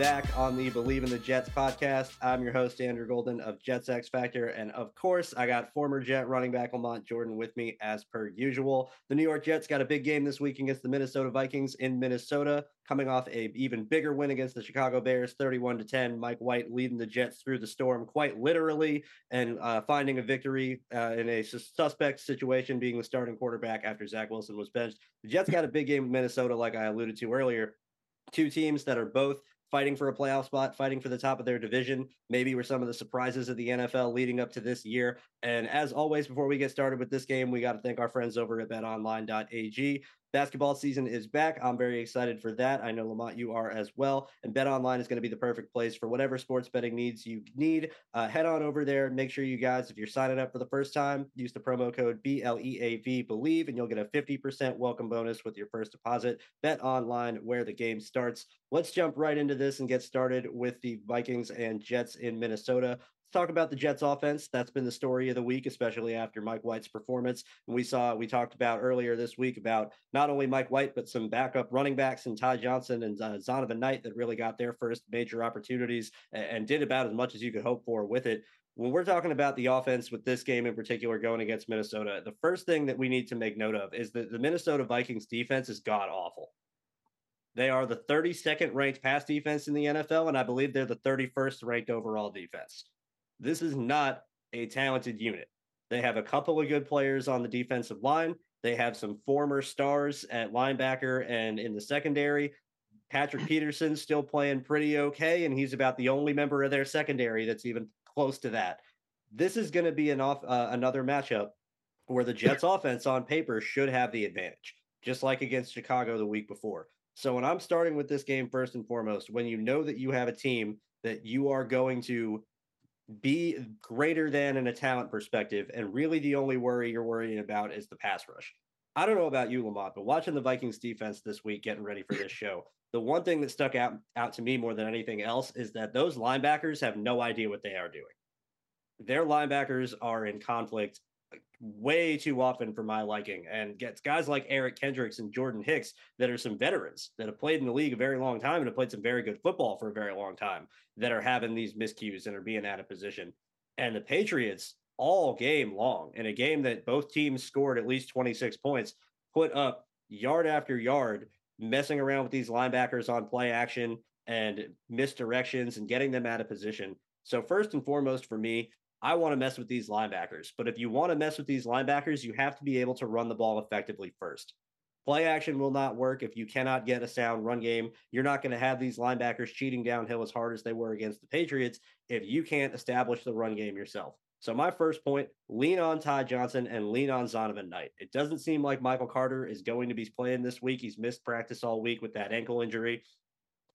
Back on the BLEAV in the Jets podcast. I'm your host, Andrew Golden of Jets X Factor. And of course, I got former Jet running back Lamont Jordan with me as per usual. The New York Jets got a big game this week against the Minnesota Vikings in Minnesota, coming off a even bigger win against the Chicago Bears, 31 to 10. Mike White leading the Jets through the storm quite literally and uh, finding a victory uh, in a suspect situation, being the starting quarterback after Zach Wilson was benched. The Jets got a big game in Minnesota, like I alluded to earlier two teams that are both fighting for a playoff spot, fighting for the top of their division. Maybe were some of the surprises of the NFL leading up to this year. And as always, before we get started with this game, we got to thank our friends over at betonline.ag. Basketball season is back. I'm very excited for that. I know Lamont, you are as well. And Bet Online is going to be the perfect place for whatever sports betting needs you need. Uh, head on over there. Make sure you guys, if you're signing up for the first time, use the promo code BLEAV Believe, and you'll get a 50% welcome bonus with your first deposit. Bet Online, where the game starts. Let's jump right into this and get started with the Vikings and Jets in Minnesota talk about the Jets offense. That's been the story of the week, especially after Mike White's performance. And we saw, we talked about earlier this week about not only Mike White, but some backup running backs and Ty Johnson and uh, Zonovan Knight that really got their first major opportunities and, and did about as much as you could hope for with it. When we're talking about the offense with this game in particular going against Minnesota, the first thing that we need to make note of is that the Minnesota Vikings defense is god awful. They are the 32nd ranked pass defense in the NFL, and I believe they're the 31st ranked overall defense. This is not a talented unit. They have a couple of good players on the defensive line. They have some former stars at linebacker and in the secondary. Patrick Peterson still playing pretty okay, and he's about the only member of their secondary that's even close to that. This is going to be an off uh, another matchup where the Jets offense on paper should have the advantage, just like against Chicago the week before. So when I'm starting with this game first and foremost, when you know that you have a team that you are going to be greater than in a talent perspective. And really, the only worry you're worrying about is the pass rush. I don't know about you, Lamont, but watching the Vikings defense this week, getting ready for this show, the one thing that stuck out, out to me more than anything else is that those linebackers have no idea what they are doing. Their linebackers are in conflict way too often for my liking and gets guys like Eric Kendricks and Jordan Hicks that are some veterans that have played in the league a very long time and have played some very good football for a very long time that are having these miscues and are being out of position. And the Patriots all game long in a game that both teams scored at least 26 points, put up yard after yard, messing around with these linebackers on play action and misdirections and getting them out of position. So first and foremost for me, I want to mess with these linebackers. But if you want to mess with these linebackers, you have to be able to run the ball effectively first. Play action will not work if you cannot get a sound run game. You're not going to have these linebackers cheating downhill as hard as they were against the Patriots if you can't establish the run game yourself. So my first point, lean on Ty Johnson and lean on Zonovan Knight. It doesn't seem like Michael Carter is going to be playing this week. He's missed practice all week with that ankle injury.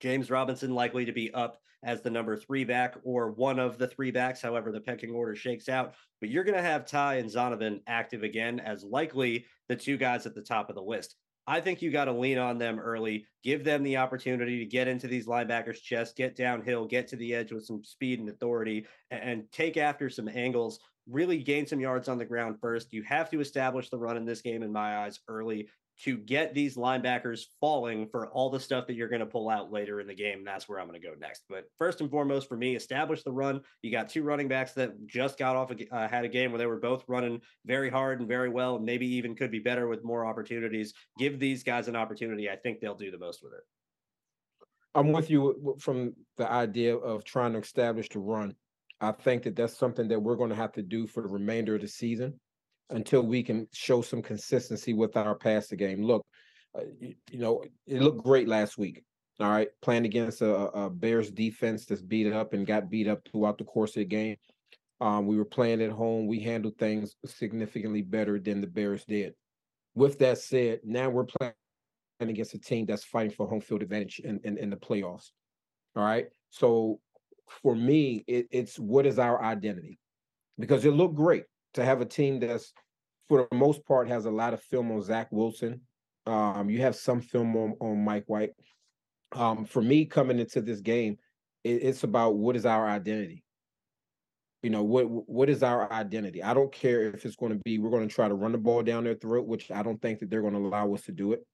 James Robinson likely to be up as the number three back or one of the three backs, however the pecking order shakes out. But you're going to have Ty and Zonovan active again as likely the two guys at the top of the list. I think you got to lean on them early, give them the opportunity to get into these linebackers' chests, get downhill, get to the edge with some speed and authority, and take after some angles really gain some yards on the ground first. You have to establish the run in this game, in my eyes, early to get these linebackers falling for all the stuff that you're going to pull out later in the game. That's where I'm going to go next. But first and foremost, for me, establish the run. You got two running backs that just got off, a, uh, had a game where they were both running very hard and very well, and maybe even could be better with more opportunities. Give these guys an opportunity. I think they'll do the most with it. I'm with you from the idea of trying to establish the run. I think that that's something that we're going to have to do for the remainder of the season until we can show some consistency with our passing game. Look, uh, you, you, know, it looked great last week. All right, playing against a, a, Bears defense that's beat up and got beat up throughout the course of the game. Um, we were playing at home. We handled things significantly better than the Bears did. With that said, now we're playing against a team that's fighting for home field advantage in, in, in the playoffs. All right. So for me, it, it's what is our identity? Because it looked great to have a team that's for the most part has a lot of film on Zach Wilson. Um, you have some film on, on Mike White. Um, for me, coming into this game, it, it's about what is our identity. You know what what is our identity? I don't care if it's going to be we're going to try to run the ball down their throat, which I don't think that they're going to allow us to do it.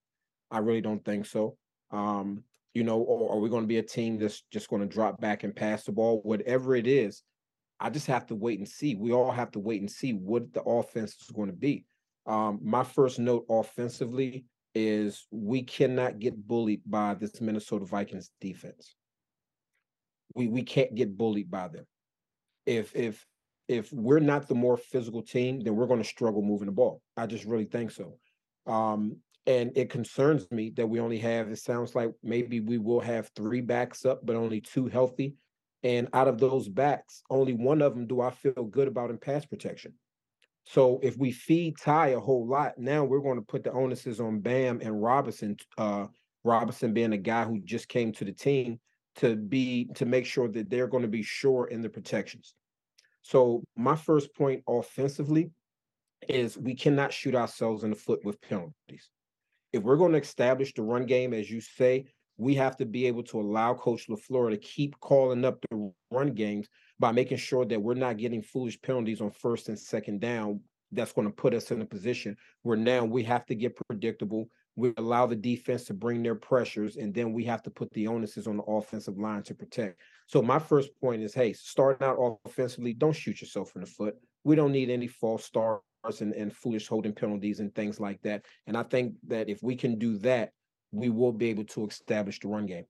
I really don't think so. Um, you know, or are we going to be a team that's just going to drop back and pass the ball? Whatever it is, I just have to wait and see. We all have to wait and see what the offense is going to be. Um, my first note offensively is we cannot get bullied by this Minnesota Vikings defense. We we can't get bullied by them. If if if we're not the more physical team, then we're going to struggle moving the ball. I just really think so. Um, and it concerns me that we only have. It sounds like maybe we will have three backs up, but only two healthy. And out of those backs, only one of them do I feel good about in pass protection. So if we feed Ty a whole lot, now we're going to put the onuses on Bam and Robinson. Uh, Robinson being a guy who just came to the team to be to make sure that they're going to be sure in the protections. So my first point offensively is we cannot shoot ourselves in the foot with penalties. If we're going to establish the run game, as you say, we have to be able to allow Coach LaFleur to keep calling up the run games by making sure that we're not getting foolish penalties on first and second down. That's going to put us in a position where now we have to get predictable. We allow the defense to bring their pressures, and then we have to put the onuses on the offensive line to protect. So my first point is, hey, starting out offensively, don't shoot yourself in the foot. We don't need any false starts and, and foolish holding penalties and things like that. And I think that if we can do that, we will be able to establish the run game.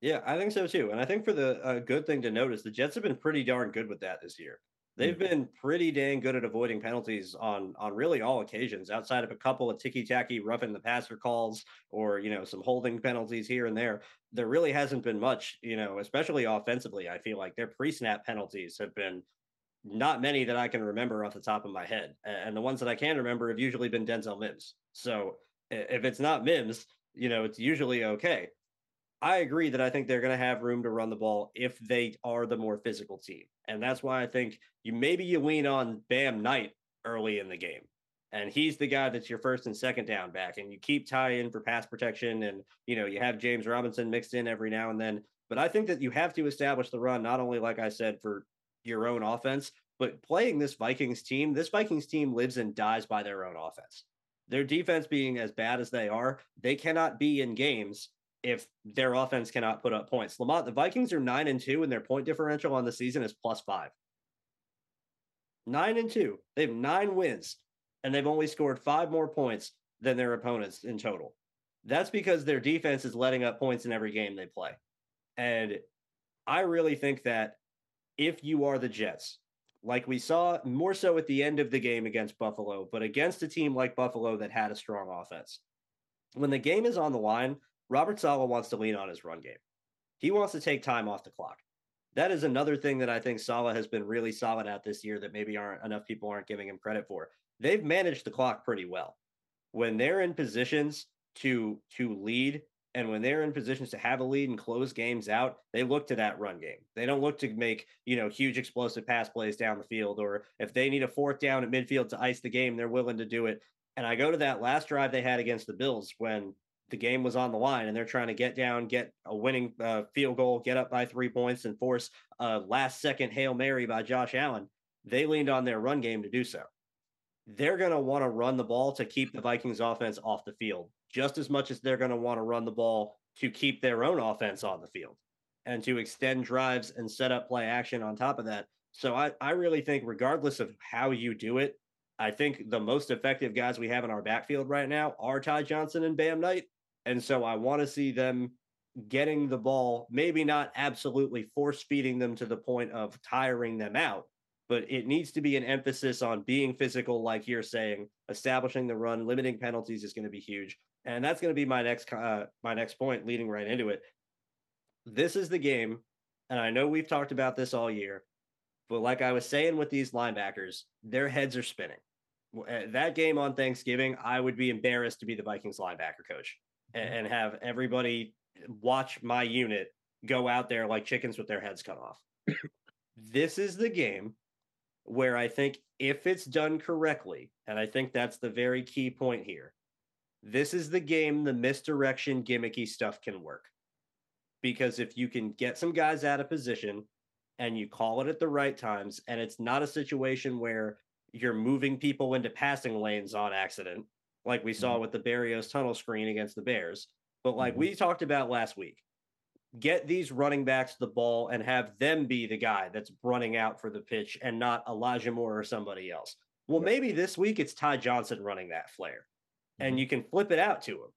Yeah, I think so too. And I think for the uh, good thing to notice, the Jets have been pretty darn good with that this year. They've mm-hmm. been pretty dang good at avoiding penalties on on really all occasions, outside of a couple of ticky tacky roughing the passer calls or you know some holding penalties here and there. There really hasn't been much, you know, especially offensively. I feel like their pre snap penalties have been not many that I can remember off the top of my head, and the ones that I can remember have usually been Denzel Mims. So if it's not Mims, you know, it's usually okay. I agree that I think they're going to have room to run the ball if they are the more physical team. And that's why I think you maybe you lean on Bam Knight early in the game. And he's the guy that's your first and second down back. And you keep Ty in for pass protection. And, you know, you have James Robinson mixed in every now and then. But I think that you have to establish the run, not only, like I said, for your own offense, but playing this Vikings team. This Vikings team lives and dies by their own offense their defense being as bad as they are, they cannot be in games if their offense cannot put up points. Lamont, the Vikings are nine and two, and their point differential on the season is plus five. Nine and two. They have nine wins, and they've only scored five more points than their opponents in total. That's because their defense is letting up points in every game they play. And I really think that if you are the Jets, like we saw more so at the end of the game against Buffalo, but against a team like Buffalo that had a strong offense. When the game is on the line, Robert Saleh wants to lean on his run game. He wants to take time off the clock. That is another thing that I think Saleh has been really solid at this year that maybe aren't enough people aren't giving him credit for. They've managed the clock pretty well. When they're in positions to to lead and when they're in positions to have a lead and close games out, they look to that run game. They don't look to make, you know, huge explosive pass plays down the field. Or if they need a fourth down at midfield to ice the game, they're willing to do it. And I go to that last drive they had against the Bills when the game was on the line and they're trying to get down, get a winning uh, field goal, get up by three points, and force a last second Hail Mary by Josh Allen. They leaned on their run game to do so. They're going to want to run the ball to keep the Vikings offense off the field just as much as they're going to want to run the ball to keep their own offense on the field and to extend drives and set up play action on top of that. So I, I really think, regardless of how you do it, I think the most effective guys we have in our backfield right now are Ty Johnson and Bam Knight. And so I want to see them getting the ball, maybe not absolutely force feeding them to the point of tiring them out, but it needs to be an emphasis on being physical, like you're saying, establishing the run, limiting penalties is going to be huge. And that's going to be my next uh, my next point leading right into it. This is the game and i know we've talked about this all year but like i was saying with these linebackers their heads are spinning. Eh, that game on thanksgiving i would be embarrassed to be the vikings linebacker coach mm-hmm. and have everybody watch my unit go out there like chickens with their heads cut off. This is the game where I think if it's done correctly, and I think that's the very key point here, this is the game the misdirection gimmicky stuff can work. Because if you can get some guys out of position and you call it at the right times, and it's not a situation where you're moving people into passing lanes on accident, like we saw mm-hmm. with the Berrios tunnel screen against the Bears, but like mm-hmm. we talked about last week, get these running backs the ball and have them be the guy that's running out for the pitch and not Elijah Moore or somebody else. Well, maybe this week it's Ty Johnson running that flare and mm-hmm. you can flip it out to him.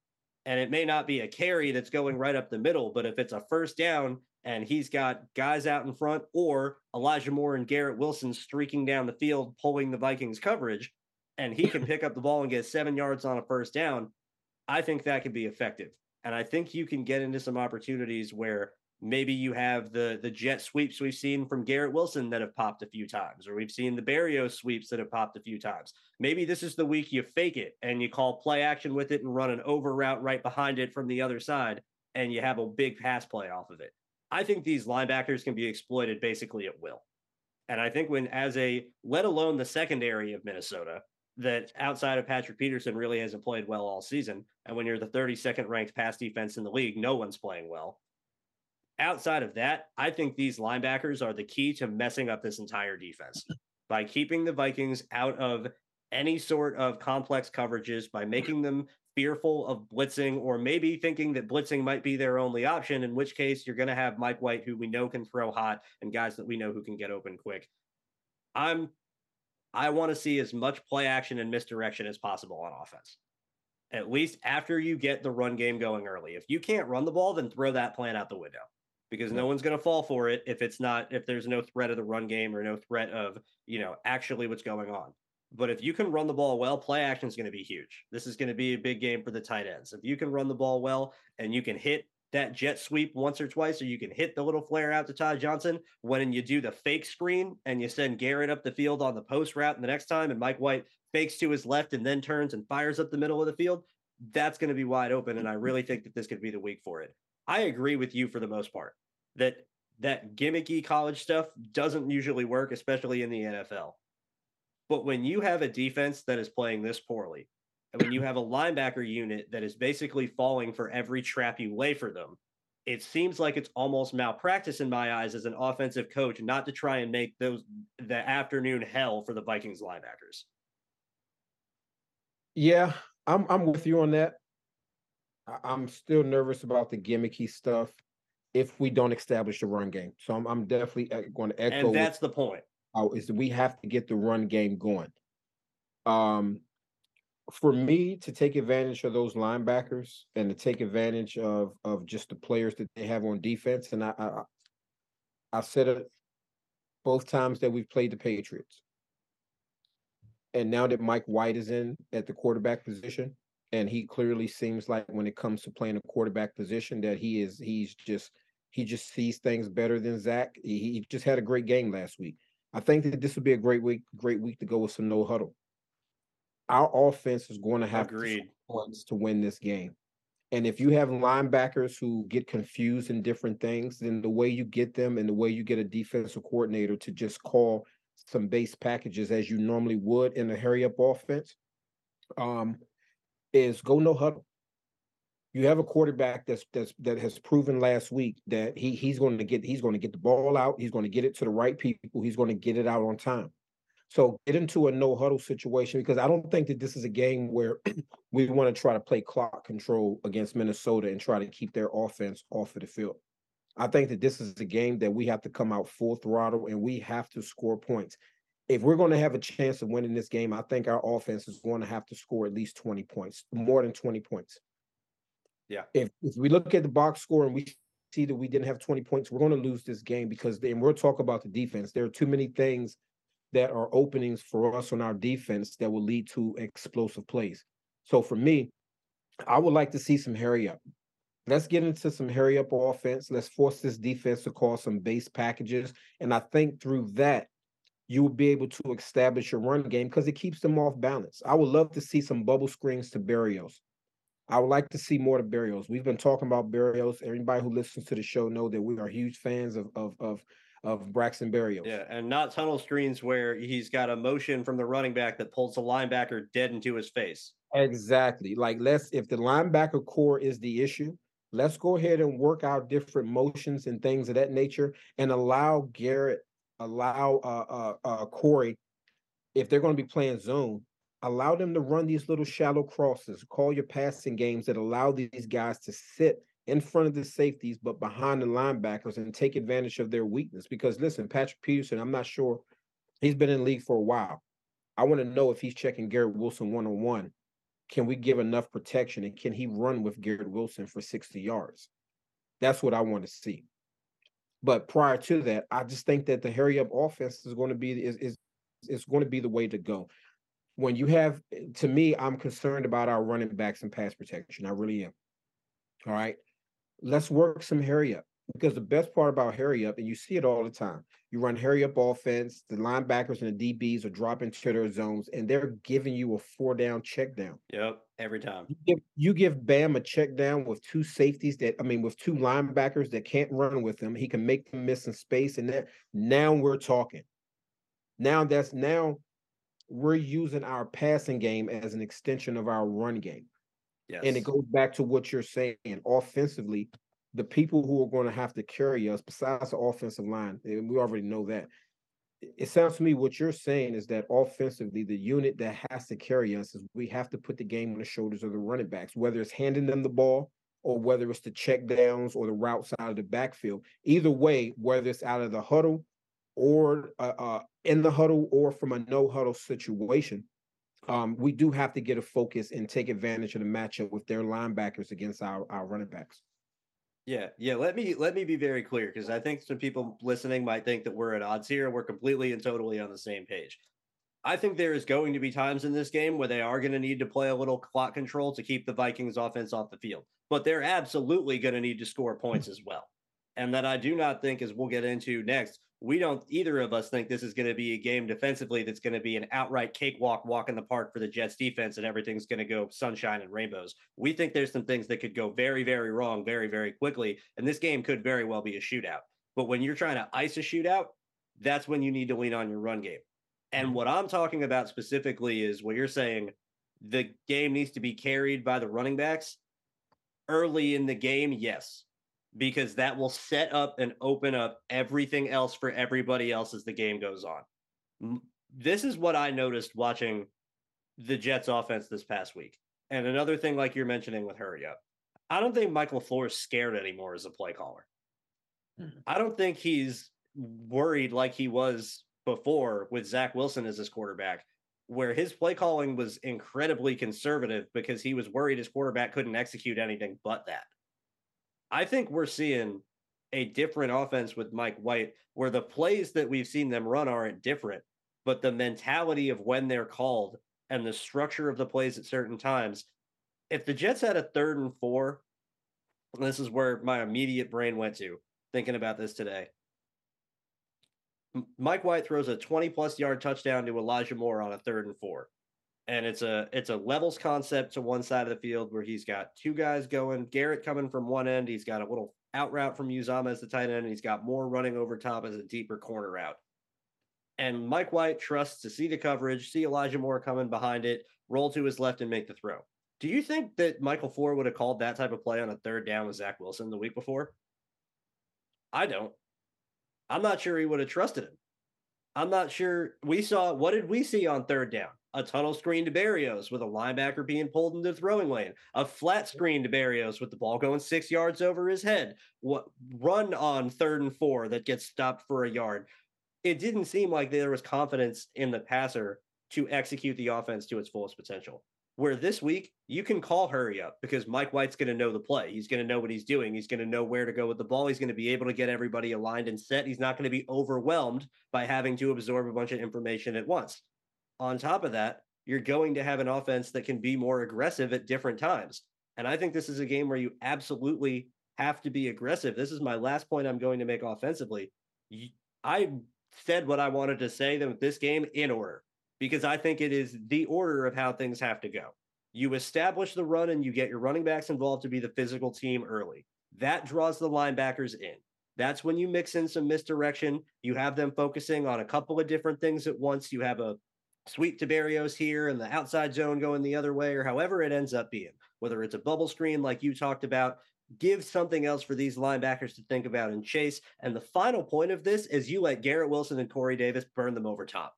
And it may not be a carry that's going right up the middle, but if it's a first down and he's got guys out in front or Elijah Moore and Garrett Wilson streaking down the field, pulling the Vikings coverage, and he can pick up the ball and get seven yards on a first down, I think that could be effective. And I think you can get into some opportunities where maybe you have the the jet sweeps we've seen from Garrett Wilson that have popped a few times, or we've seen the Barrio sweeps that have popped a few times. Maybe this is the week you fake it and you call play action with it and run an over route right behind it from the other side, and you have a big pass play off of it. I think these linebackers can be exploited basically at will. And I think when, as a, let alone the secondary of Minnesota, that outside of Patrick Peterson really hasn't played well all season. And when you're the 32nd ranked pass defense in the league, no one's playing well. Outside of that, I think these linebackers are the key to messing up this entire defense by keeping the Vikings out of any sort of complex coverages, by making them fearful of blitzing, or maybe thinking that blitzing might be their only option, in which case you're going to have Mike White, who we know can throw hot, and guys that we know who can get open quick. I'm I want to see as much play action and misdirection as possible on offense. At least after you get the run game going early. If you can't run the ball, then throw that plan out the window because no one's going to fall for it if it's not if there's no threat of the run game or no threat of, you know, actually what's going on. But if you can run the ball well, play action is going to be huge. This is going to be a big game for the tight ends. If you can run the ball well and you can hit that jet sweep once or twice, or you can hit the little flare out to Ty Johnson when you do the fake screen and you send Garrett up the field on the post route and the next time, and Mike White fakes to his left and then turns and fires up the middle of the field. That's going to be wide open, and I mm-hmm. really think that this could be the week for it. I agree with you for the most part that that gimmicky college stuff doesn't usually work, especially in the NFL. But when you have a defense that is playing this poorly, and when you have a linebacker unit that is basically falling for every trap you lay for them, it seems like it's almost malpractice in my eyes as an offensive coach not to try and make those the afternoon hell for the Vikings linebackers. Yeah, I'm I'm with you on that. I'm still nervous about the gimmicky stuff if we don't establish the run game. So I'm I'm definitely uh, going to echo. And that's the point. Is that we have to get the run game going. Um, for me to take advantage of those linebackers and to take advantage of of just the players that they have on defense, and I I, I said it both times that we've played the Patriots, and now that Mike White is in at the quarterback position, and he clearly seems like when it comes to playing a quarterback position that he is he's just he just sees things better than Zach. He, he just had a great game last week. I think that this would be a great week, great week to go with some no huddle our offense is going to have Agreed. points to win this game. And if you have linebackers who get confused in different things, then the way you get them and the way you get a defensive coordinator to just call some base packages as you normally would in a hurry up offense um, is go no huddle. You have a quarterback that's that's that has proven last week that he he's going to get he's going to get the ball out, he's going to get it to the right people, he's going to get it out on time. So get into a no huddle situation because I don't think that this is a game where we want to try to play clock control against Minnesota and try to keep their offense off of the field. I think that this is a game that we have to come out full throttle and we have to score points. If we're going to have a chance of winning this game, I think our offense is going to have to score at least 20 points, more than 20 points. Yeah. If if we look at the box score and we see that we didn't have 20 points, we're going to lose this game because and we'll talk about the defense. There are too many things that are openings for us on our defense that will lead to explosive plays. So for me, I would like to see some hurry up. Let's get into some hurry up offense. Let's force this defense to call some base packages. And I think through that, you will be able to establish your run game because it keeps them off balance. I would love to see some bubble screens to Berrios. I would like to see more to Berrios. We've been talking about Berrios. Everybody who listens to the show know that we are huge fans of, of, of of Braxton Berrios. Yeah, and not tunnel screens where he's got a motion from the running back that pulls the linebacker dead into his face. Exactly. Like let's if the linebacker core is the issue, let's go ahead and work out different motions and things of that nature and allow Garrett, allow uh uh, uh Corey, if they're going to be playing zone, allow them to run these little shallow crosses, call your passing games that allow these guys to sit in front of the safeties, but behind the linebackers and take advantage of their weakness. Because listen, Patrick Peterson, I'm not sure he's been in league for a while. I want to know if he's checking Garrett Wilson one on one. Can we give enough protection and can he run with Garrett Wilson for 60 yards? That's what I want to see. But prior to that, I just think that the hurry up offense is going to be is is, is going to be the way to go. When you have to me, I'm concerned about our running backs and pass protection. I really am. All right let's work some hurry up because the best part about hurry up, and you see it all the time, you run hurry up offense, the linebackers and the DBs are dropping to their zones, and they're giving you a four down check down. Yep, every time. You give, you give Bam a check down with two safeties that I mean, with two linebackers that can't run with him, he can make them miss in space, and that now we're talking. Now that's now we're using our passing game as an extension of our run game. Yes. And it goes back to what you're saying. Offensively, the people who are going to have to carry us, besides the offensive line, and we already know that. It sounds to me what you're saying is that offensively, the unit that has to carry us is we have to put the game on the shoulders of the running backs, whether it's handing them the ball or whether it's the check downs or the route side of the backfield. Either way, whether it's out of the huddle or uh, uh, in the huddle or from a no huddle situation, um, we do have to get a focus and take advantage of the matchup with their linebackers against our, our running backs. Yeah, yeah. Let me let me be very clear because I think some people listening might think that we're at odds here. We're completely and totally on the same page. I think there is going to be times in this game where they are going to need to play a little clock control to keep the Vikings offense off the field, but they're absolutely going to need to score points as well. And that I do not think, as we'll get into next, we don't either of us think this is going to be a game defensively that's going to be an outright cakewalk walk in the park for the Jets defense and everything's going to go sunshine and rainbows. We think there's some things that could go very, very wrong very, very quickly. And this game could very well be a shootout. But when you're trying to ice a shootout, that's when you need to lean on your run game. And mm-hmm. what I'm talking about specifically is what you're saying the game needs to be carried by the running backs early in the game. Yes because that will set up and open up everything else for everybody else as the game goes on. This is what I noticed watching the Jets offense this past week. And another thing, like you're mentioning with Hurry Up, I don't think Michael LaFleur is scared anymore as a play caller. Mm-hmm. I don't think he's worried like he was before with Zach Wilson as his quarterback, where his play calling was incredibly conservative because he was worried his quarterback couldn't execute anything but that. I think we're seeing a different offense with Mike White, where the plays that we've seen them run aren't different, but the mentality of when they're called and the structure of the plays at certain times. If the Jets had a third and four, this is where my immediate brain went to thinking about this today. Mike White throws a 20 plus yard touchdown to Elijah Moore on a third and four and it's a it's a levels concept to one side of the field where he's got two guys going. Garrett coming from one end, he's got a little out route from Uzomah as the tight end, and he's got more running over top as a deeper corner route. And Mike White trusts to see the coverage, see Elijah Moore coming behind it, roll to his left and make the throw. Do you think that Mike LaFleur would have called that type of play on a third down with Zach Wilson the week before? I don't. I'm not sure he would have trusted him. I'm not sure. We saw what did we see on third down? A tunnel screen to Berrios with a linebacker being pulled into the throwing lane, a flat screen to Berrios with the ball going six yards over his head, what run on third and four that gets stopped for a yard. It didn't seem like there was confidence in the passer to execute the offense to its fullest potential. Where this week you can call hurry up because Mike White's going to know the play. He's going to know what he's doing. He's going to know where to go with the ball. He's going to be able to get everybody aligned and set. He's not going to be overwhelmed by having to absorb a bunch of information at once on top of that, you're going to have an offense that can be more aggressive at different times. And I think this is a game where you absolutely have to be aggressive. This is my last point I'm going to make offensively. I said what I wanted to say with this game in order because I think it is the order of how things have to go. You establish the run and you get your running backs involved to be the physical team early. That draws the linebackers in. That's when you mix in some misdirection. You have them focusing on a couple of different things at once. You have a sweep to Berrios here and the outside zone going the other way, or however it ends up being, whether it's a bubble screen like you talked about, give something else for these linebackers to think about and chase. And the final point of this is you let Garrett Wilson and Corey Davis burn them over top.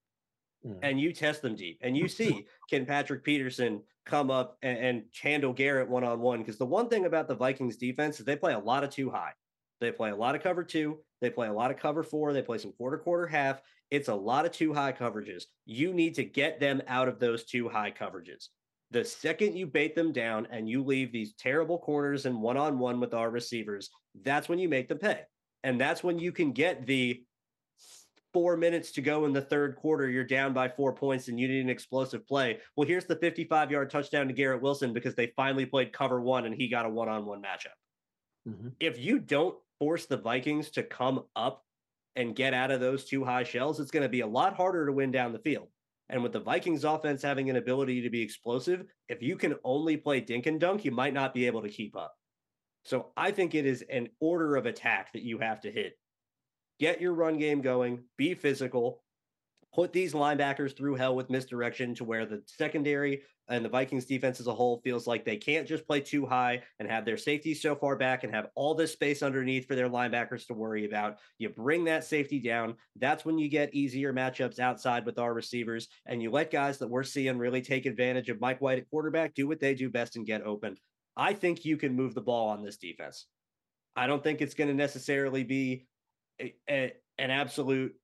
Mm. And you test them deep, and you see can Patrick Peterson come up and, and handle Garrett one on one? Because the one thing about the Vikings defense is they play a lot of two high. They play a lot of cover two. They play a lot of cover four. They play some quarter, quarter, half. It's a lot of two high coverages. You need to get them out of those two high coverages. The second you bait them down and you leave these terrible corners and one on one with our receivers, that's when you make them pay. And that's when you can get the four minutes to go in the third quarter. You're down by four points and you need an explosive play. Well, here's the 55 yard touchdown to Garrett Wilson because they finally played cover one and he got a one on one matchup. Mm-hmm. If you don't force the Vikings to come up and get out of those two high shells, it's going to be a lot harder to win down the field. And with the Vikings offense having an ability to be explosive, if you can only play dink and dunk, you might not be able to keep up. So I think it is an order of attack that you have to hit. Get your run game going, be physical, put these linebackers through hell with misdirection to where the secondary and the Vikings defense as a whole feels like they can't just play two high and have their safeties so far back and have all this space underneath for their linebackers to worry about. You bring that safety down. That's when you get easier matchups outside with our receivers and you let guys that we're seeing really take advantage of Mike White at quarterback do what they do best and get open. I think you can move the ball on this defense. I don't think it's going to necessarily be a, a, an absolute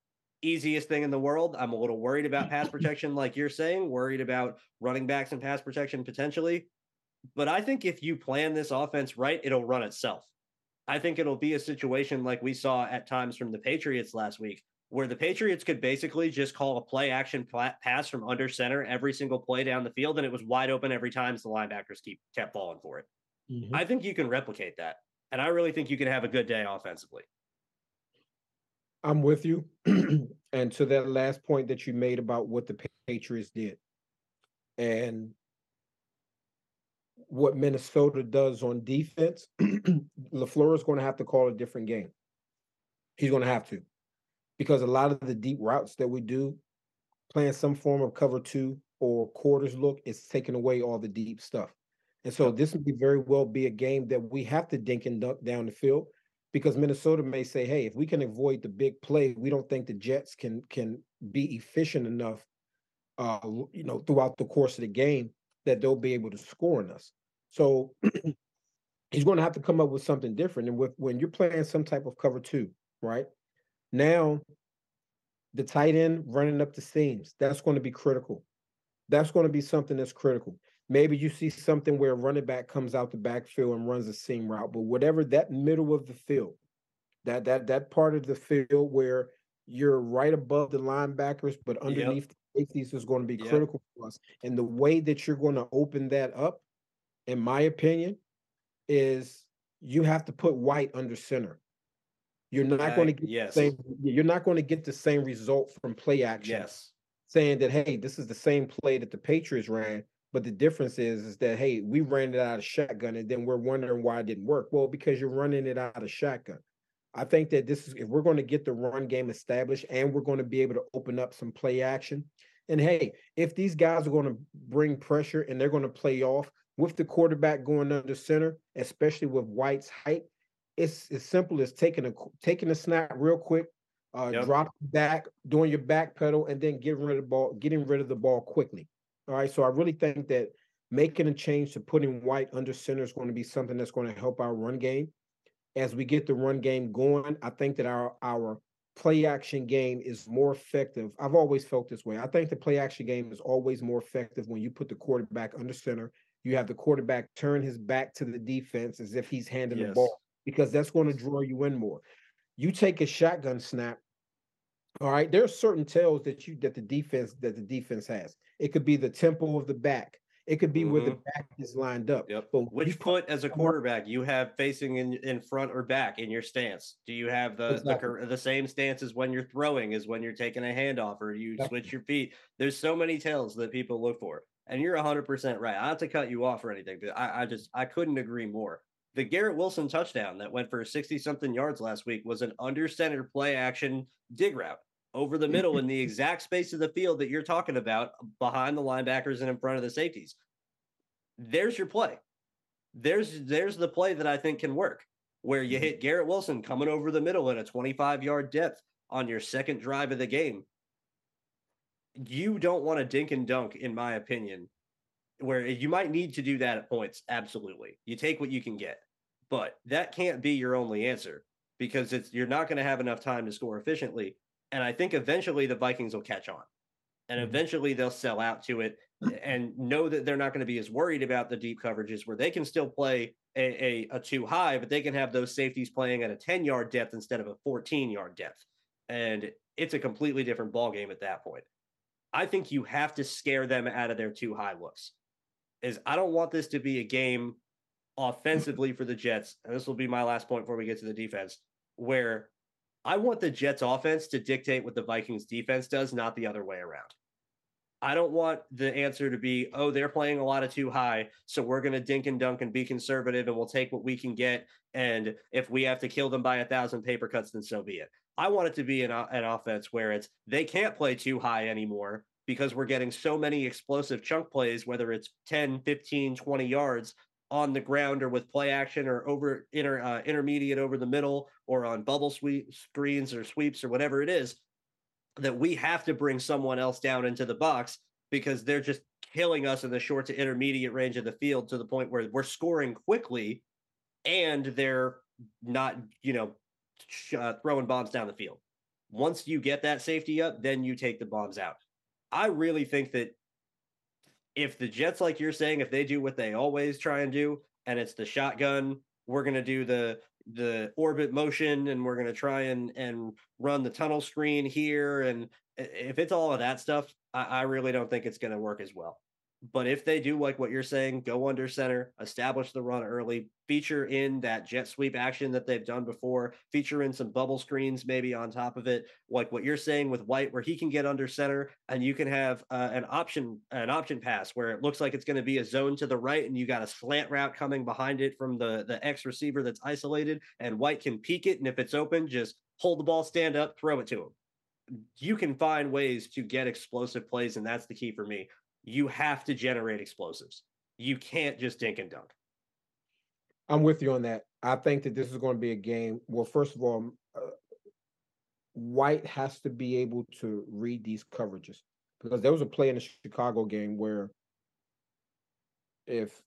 easiest thing in the world. I'm a little worried about pass protection, like you're saying, worried about running backs and pass protection potentially. But I think if you plan this offense right, it'll run itself. I think it'll be a situation like we saw at times from the Patriots last week, where the Patriots could basically just call a play action pass from under center every single play down the field, and it was wide open every time the linebackers keep kept falling for it. Mm-hmm. I think you can replicate that, and I really think you can have a good day offensively. I'm with you. and to that last point that you made about what the Patriots did and what Minnesota does on defense, LaFleur is going to have to call a different game. He's going to have to because a lot of the deep routes that we do, playing some form of cover two or quarters look, is taking away all the deep stuff. And so this may very well be a game that we have to dink and dunk down the field because Minnesota may say, "Hey, if we can avoid the big play, we don't think the Jets can can be efficient enough, uh, you know, throughout the course of the game that they'll be able to score on us." So he's going to have to come up with something different. And with when you're playing some type of cover two, right now, the tight end running up the seams that's going to be critical. That's going to be something that's critical. Maybe you see something where a running back comes out the backfield and runs a seam route, but whatever that middle of the field, that that that part of the field where you're right above the linebackers, but underneath yep. the safeties is going to be yep. critical for us. And the way that you're going to open that up, in my opinion, is you have to put White under center. You're not uh, going to get yes. the same. You're not going to get the same result from play action. Yes. Saying that, hey, this is the same play that the Patriots ran, but the difference is, is that hey, we ran it out of shotgun, and then we're wondering why it didn't work. Well, because you're running it out of shotgun. I think that this is if we're going to get the run game established and we're going to be able to open up some play action. And hey, if these guys are going to bring pressure and they're going to play off with the quarterback going under center, especially with White's height, it's as simple as taking a taking a snap real quick, uh, yep. dropping back, doing your back pedal, and then getting rid of the ball, getting rid of the ball quickly. All right. So I really think that making a change to putting White under center is going to be something that's going to help our run game. As we get the run game going, I think that our our play action game is more effective. I've always felt this way. I think the play action game is always more effective when you put the quarterback under center. You have the quarterback turn his back to the defense as if he's handing yes. the ball because that's going to draw you in more. You take a shotgun snap. All right, there are certain tells that you that the defense that the defense has. It could be the tempo of the back. It could be mm-hmm. where the mm-hmm. back is lined up. Yep. But which foot as a quarterback you have facing in, in front or back in your stance? Do you have the, exactly. the the same stance as when you're throwing as when you're taking a handoff or you exactly. switch your feet? There's so many tells that people look for. And you're 100% right. I have to cut you off or anything, but I, I just I couldn't agree more. The Garrett Wilson touchdown that went for 60 something yards last week was an under center play action dig route over the middle in the exact space of the field that you're talking about behind the linebackers and in front of the safeties. There's your play. There's there's the play that I think can work where you mm-hmm. hit Garrett Wilson coming over the middle at a 25 yard depth on your second drive of the game. You don't want to dink and dunk, in my opinion, where you might need to do that at points. Absolutely. You take what you can get, but that can't be your only answer because it's you're not going to have enough time to score efficiently. And I think eventually the Vikings will catch on and mm-hmm. eventually they'll sell out to it and know that they're not going to be as worried about the deep coverages where they can still play a, a, a two high, but they can have those safeties playing at a 10 yard depth instead of a 14 yard depth. And it's a completely different ball game at that point. I think you have to scare them out of their two high looks. Is I don't want this to be a game offensively for the Jets, and this will be my last point before we get to the defense, where I want the Jets offense to dictate what the Vikings defense does, not the other way around. I don't want the answer to be, oh, they're playing a lot of two high. So we're going to dink and dunk and be conservative and we'll take what we can get. And if we have to kill them by a thousand paper cuts, then so be it. I want it to be an, an offense where it's they can't play two high anymore because we're getting so many explosive chunk plays, whether it's 10, 15, 20 yards on the ground or with play action or over inter, uh, intermediate over the middle or on bubble sweep screens or sweeps or whatever it is that we have to bring someone else down into the box because they're just killing us in the short to intermediate range of the field to the point where we're scoring quickly and they're not, you know, uh, throwing bombs down the field. Once you get that safety up, then you take the bombs out. I really think that if the Jets, like you're saying, if they do what they always try and do, and it's the shotgun, we're going to do the the orbit motion, and we're going to try and and run the tunnel screen here, and if it's all of that stuff, I, I really don't think it's going to work as well. But if they do like what you're saying, go under center, establish the run early, feature in that jet sweep action that they've done before, feature in some bubble screens maybe on top of it, like what you're saying with White, where he can get under center and you can have uh, an option an option pass where it looks like it's going to be a zone to the right and you got a slant route coming behind it from the the X receiver that's isolated, and White can peek it, and if it's open, just hold the ball, stand up, throw it to him. You can find ways to get explosive plays, and that's the key for me you have to generate explosives. You can't just dink and dunk. I'm with you on that. I think that this is going to be a game. Well, first of all, uh, White has to be able to read these coverages because there was a play in the Chicago game where if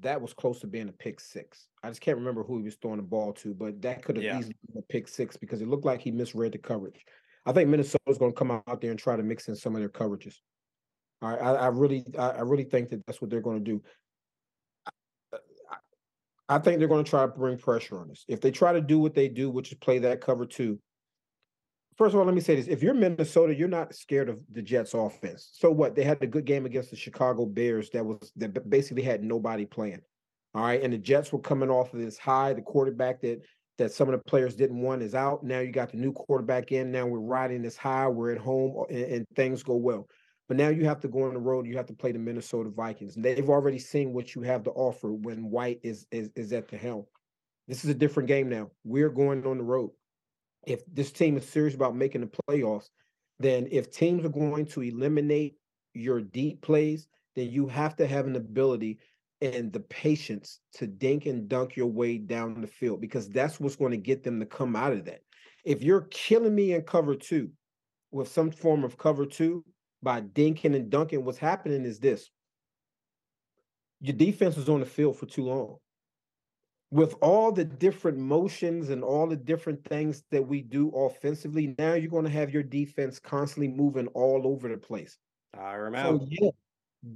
that was close to being a pick six. I just can't remember who he was throwing the ball to, but that could have yeah. easily been a pick six because it looked like he misread the coverage. I think Minnesota's going to come out there and try to mix in some of their coverages. I, I really, I really think that that's what they're going to do. I think they're going to try to bring pressure on us. If they try to do what they do, which is play that cover two. First of all, let me say this: if you're Minnesota, you're not scared of the Jets' offense. So what? They had a good game against the Chicago Bears that was that basically had nobody playing. All right, and the Jets were coming off of this high. The quarterback that that some of the players didn't want is out. Now you got the new quarterback in. Now we're riding this high. We're at home, and, and things go well. But now you have to go on the road. You have to play the Minnesota Vikings. They've already seen what you have to offer when White is is, is at the helm. This is a different game now. We're going on the road. If this team is serious about making the playoffs, then if teams are going to eliminate your deep plays, then you have to have an ability and the patience to dink and dunk your way down the field because that's what's going to get them to come out of that. If you're killing me in cover two with some form of cover two, by dinking and dunking, what's happening is this. Your defense was on the field for too long. With all the different motions and all the different things that we do offensively, now you're going to have your defense constantly moving all over the place. I remember. So, yeah,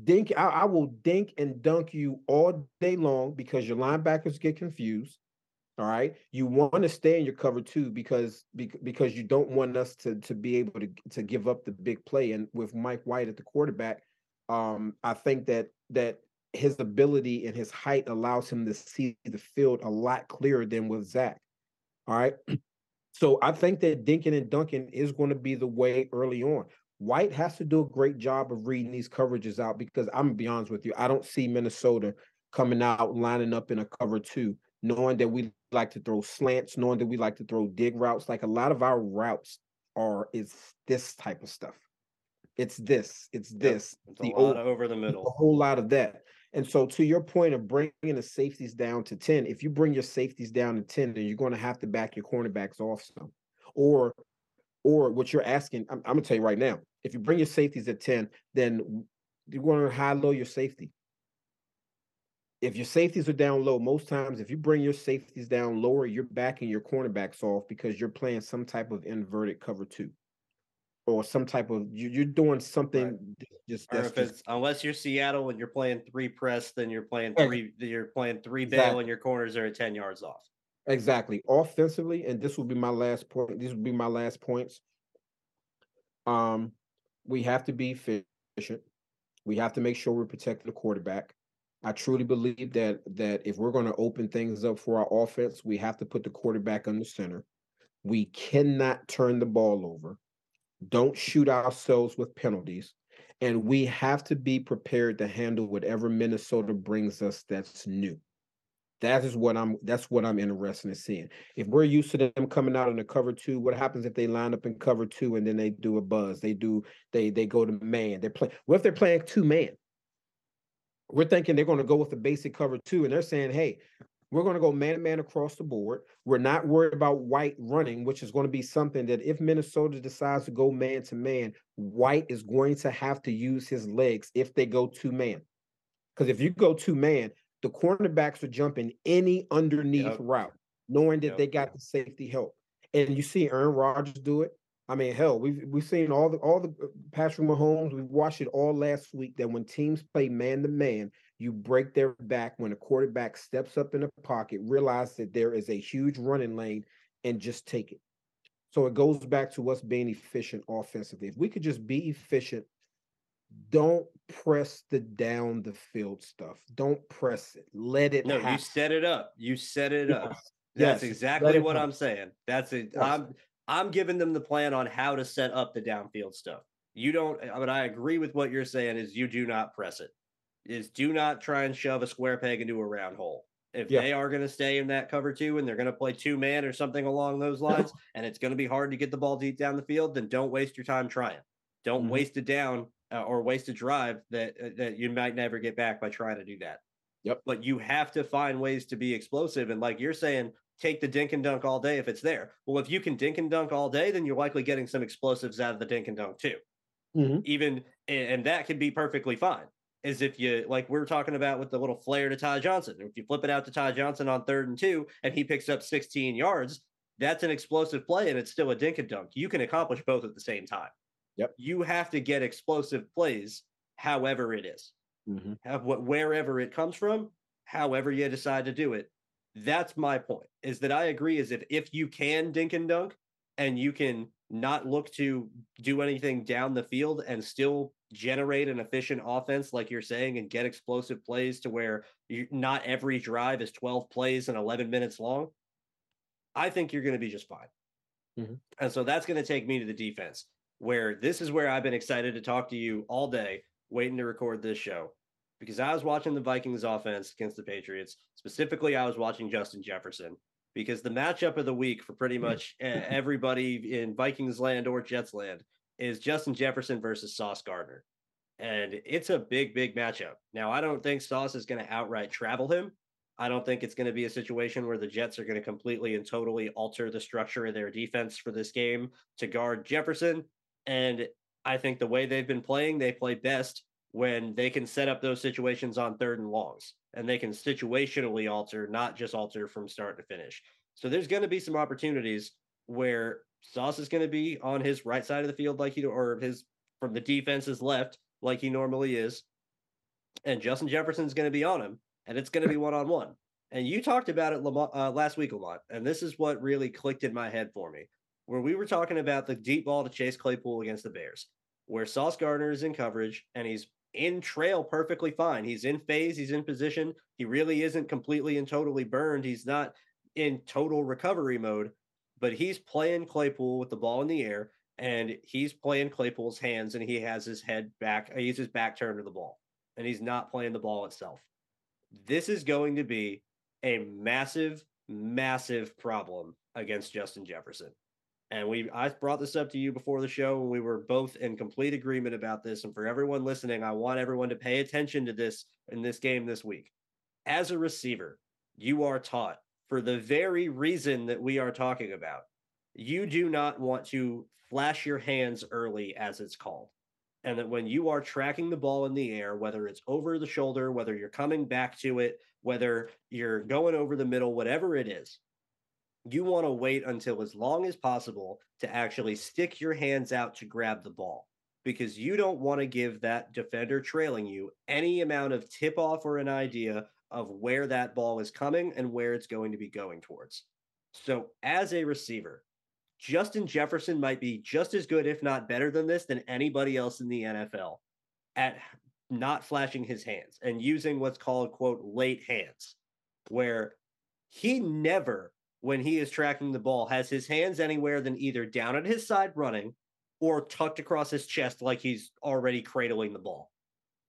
dink. I, I will dink and dunk you all day long because your linebackers get confused. All right. You want to stay in your cover two because because you don't want us to to be able to to give up the big play. And with Mike White at the quarterback, um, I think that that his ability and his height allows him to see the field a lot clearer than with Zach. All right. So I think that Dinkin and Duncan is going to be the way early on. White has to do a great job of reading these coverages out because I'm gonna be honest with you, I don't see Minnesota coming out, lining up in a cover two, knowing that we like to throw slants, knowing that we like to throw dig routes. Like a lot of our routes are is this type of stuff. It's this, it's this, it's the a lot old, over the middle, a whole lot of that. And so, to your point of bringing the safeties down to 10, if you bring your safeties down to 10, then you're going to have to back your cornerbacks off some. Or, or what you're asking, I'm, I'm going to tell you right now, if you bring your safeties at 10, then you're going to high low your safety. If your safeties are down low, most times, if you bring your safeties down lower, you're backing your cornerbacks off because you're playing some type of inverted cover two or some type of you, are doing something right. just, it's, unless you're Seattle and you're playing three press, then you're playing three you're playing three exactly. bail and your corners are at 10 yards off. Exactly. Offensively, and this will be my last point. These will be my last points. Um, we have to be efficient. We have to make sure we're protecting the quarterback. I truly believe that that if we're going to open things up for our offense, we have to put the quarterback on the center. We cannot turn the ball over don't shoot ourselves with penalties. And we have to be prepared to handle whatever Minnesota brings us that's new. That is what I'm that's what I'm interested in seeing. If we're used to them coming out in the cover two, what happens if they line up in cover two and then they do a buzz? They do they they go to man. They're playing what if they're playing two man? We're thinking they're going to go with the basic cover two, and they're saying, hey, we're going to go man to man across the board. We're not worried about White running, which is going to be something that if Minnesota decides to go man to man, White is going to have to use his legs if they go two man. Because if you go two man, the cornerbacks are jumping any underneath yep. route, knowing that yep. they got the safety help. And you see Aaron Rodgers do it. I mean, hell, we've we've seen all the all the uh, Patrick Mahomes. We've watched it all last week. That when teams play man to man, you break their back when a quarterback steps up in the pocket, realize that there is a huge running lane, and just take it. So it goes back to us being efficient offensively. If we could just be efficient, don't press the down the field stuff. Don't press it. Let it. No, happen. you set it up. You set it yes. up. That's yes. exactly what I'm saying. That's it. Yes. I'm I'm giving them the plan on how to set up the downfield stuff. You don't. I mean, I agree with what you're saying. Is you do not press it is do not try and shove a square peg into a round hole. If yeah. they are going to stay in that cover two and they're going to play two man or something along those lines, and it's going to be hard to get the ball deep down the field, then don't waste your time trying. Don't mm-hmm. waste it down uh, or waste a drive that uh, that you might never get back by trying to do that. Yep. But you have to find ways to be explosive, and like you're saying, take the dink and dunk all day if it's there. Well, if you can dink and dunk all day, then you're likely getting some explosives out of the dink and dunk too. Mm-hmm. Even and that can be perfectly fine is if you like we are talking about with the little flare to Ty Johnson. If you flip it out to Ty Johnson on third and two and he picks up 16 yards, that's an explosive play and it's still a dink and dunk. You can accomplish both at the same time. Yep. You have to get explosive plays however it is. Mm-hmm. Have what wherever it comes from, however you decide to do it. That's my point. Is that I agree is if if you can dink and dunk and you can not look to do anything down the field and still generate an efficient offense like you're saying and get explosive plays to where you, not every drive is 12 plays and 11 minutes long i think you're going to be just fine mm-hmm. and so that's going to take me to the defense where this is where i've been excited to talk to you all day waiting to record this show because i was watching the vikings offense against the patriots specifically i was watching justin jefferson because the matchup of the week for pretty hmm. much everybody in Vikings land or Jets land is Justin Jefferson versus Sauce Gardner. And it's a big, big matchup. Now, I don't think Sauce is going to outright travel him. I don't think it's going to be a situation where the Jets are going to completely and totally alter the structure of their defense for this game to guard Jefferson. And I think the way they've been playing, they play best when they can set up those situations on third and longs and they can situationally alter, not just alter from start to finish. So there's going to be some opportunities where Sauce is going to be on his right side of the field, like he or his from the defense's left, like he normally is, and Justin Jefferson's going to be on him, and it's going to be one on one. And you talked about it uh, last week a lot, and this is what really clicked in my head for me, where we were talking about the deep ball to Chase Claypool against the Bears, where Sauce Gardner is in coverage and he's in trail perfectly fine. He's in phase, he's in position. He really isn't completely and totally burned. He's not in total recovery mode, but he's playing Claypool with the ball in the air and he's playing Claypool's hands and he has his head back, he's his back turned to the ball and he's not playing the ball itself. This is going to be a massive, massive problem against Justin Jefferson. And we I brought this up to you before the show and we were both in complete agreement about this. And for everyone listening, I want everyone to pay attention to this in this game this week. As a receiver, you are taught for the very reason that we are talking about. You do not want to flash your hands early, as it's called. And that when you are tracking the ball in the air, whether it's over the shoulder, whether you're coming back to it, whether you're going over the middle, whatever it is, you want to wait until as long as possible to actually stick your hands out to grab the ball because you don't want to give that defender trailing you any amount of tip off or an idea of where that ball is coming and where it's going to be going towards. So, as a receiver, Justin Jefferson might be just as good, if not better than this, than anybody else in the NFL at not flashing his hands and using what's called, quote, late hands, where he never when he is tracking the ball has his hands anywhere than either down at his side running or tucked across his chest like he's already cradling the ball.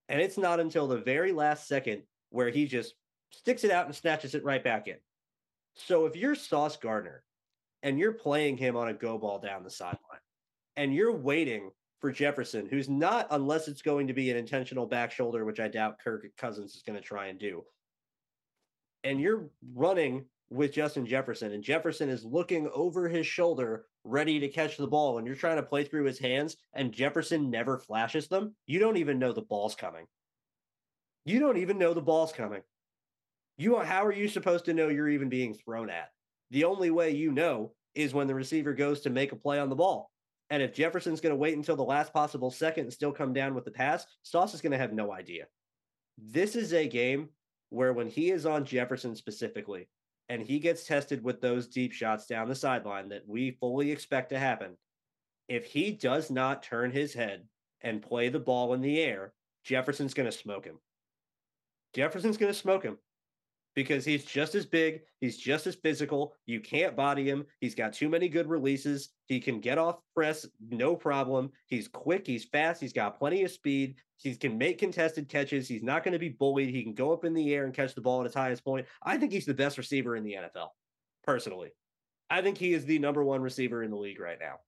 And it's not until the very last second where he just sticks it out and snatches it right back in. So if you're Sauce Gardner and you're playing him on a go ball down the sideline and you're waiting for Jefferson, who's not, unless it's going to be an intentional back shoulder, which I doubt Kirk Cousins is going to try and do, and you're running with Justin Jefferson, and Jefferson is looking over his shoulder, ready to catch the ball, and you're trying to play through his hands, and Jefferson never flashes them, you don't even know the ball's coming. You don't even know the ball's coming. You how are you supposed to know you're even being thrown at? The only way you know is when the receiver goes to make a play on the ball. And if Jefferson's going to wait until the last possible second and still come down with the pass, Sauce is going to have no idea. This is a game where when he is on Jefferson specifically, and he gets tested with those deep shots down the sideline that we fully expect to happen, if he does not turn his head and play the ball in the air, Jefferson's going to smoke him. Jefferson's going to smoke him because he's just as big, he's just as physical. You can't body him. He's got too many good releases. He can get off press no problem. He's quick, he's fast, he's got plenty of speed. He can make contested catches. He's not going to be bullied. He can go up in the air and catch the ball at its highest point. I think he's the best receiver in the NFL, personally. I think he is the number one receiver in the league right now.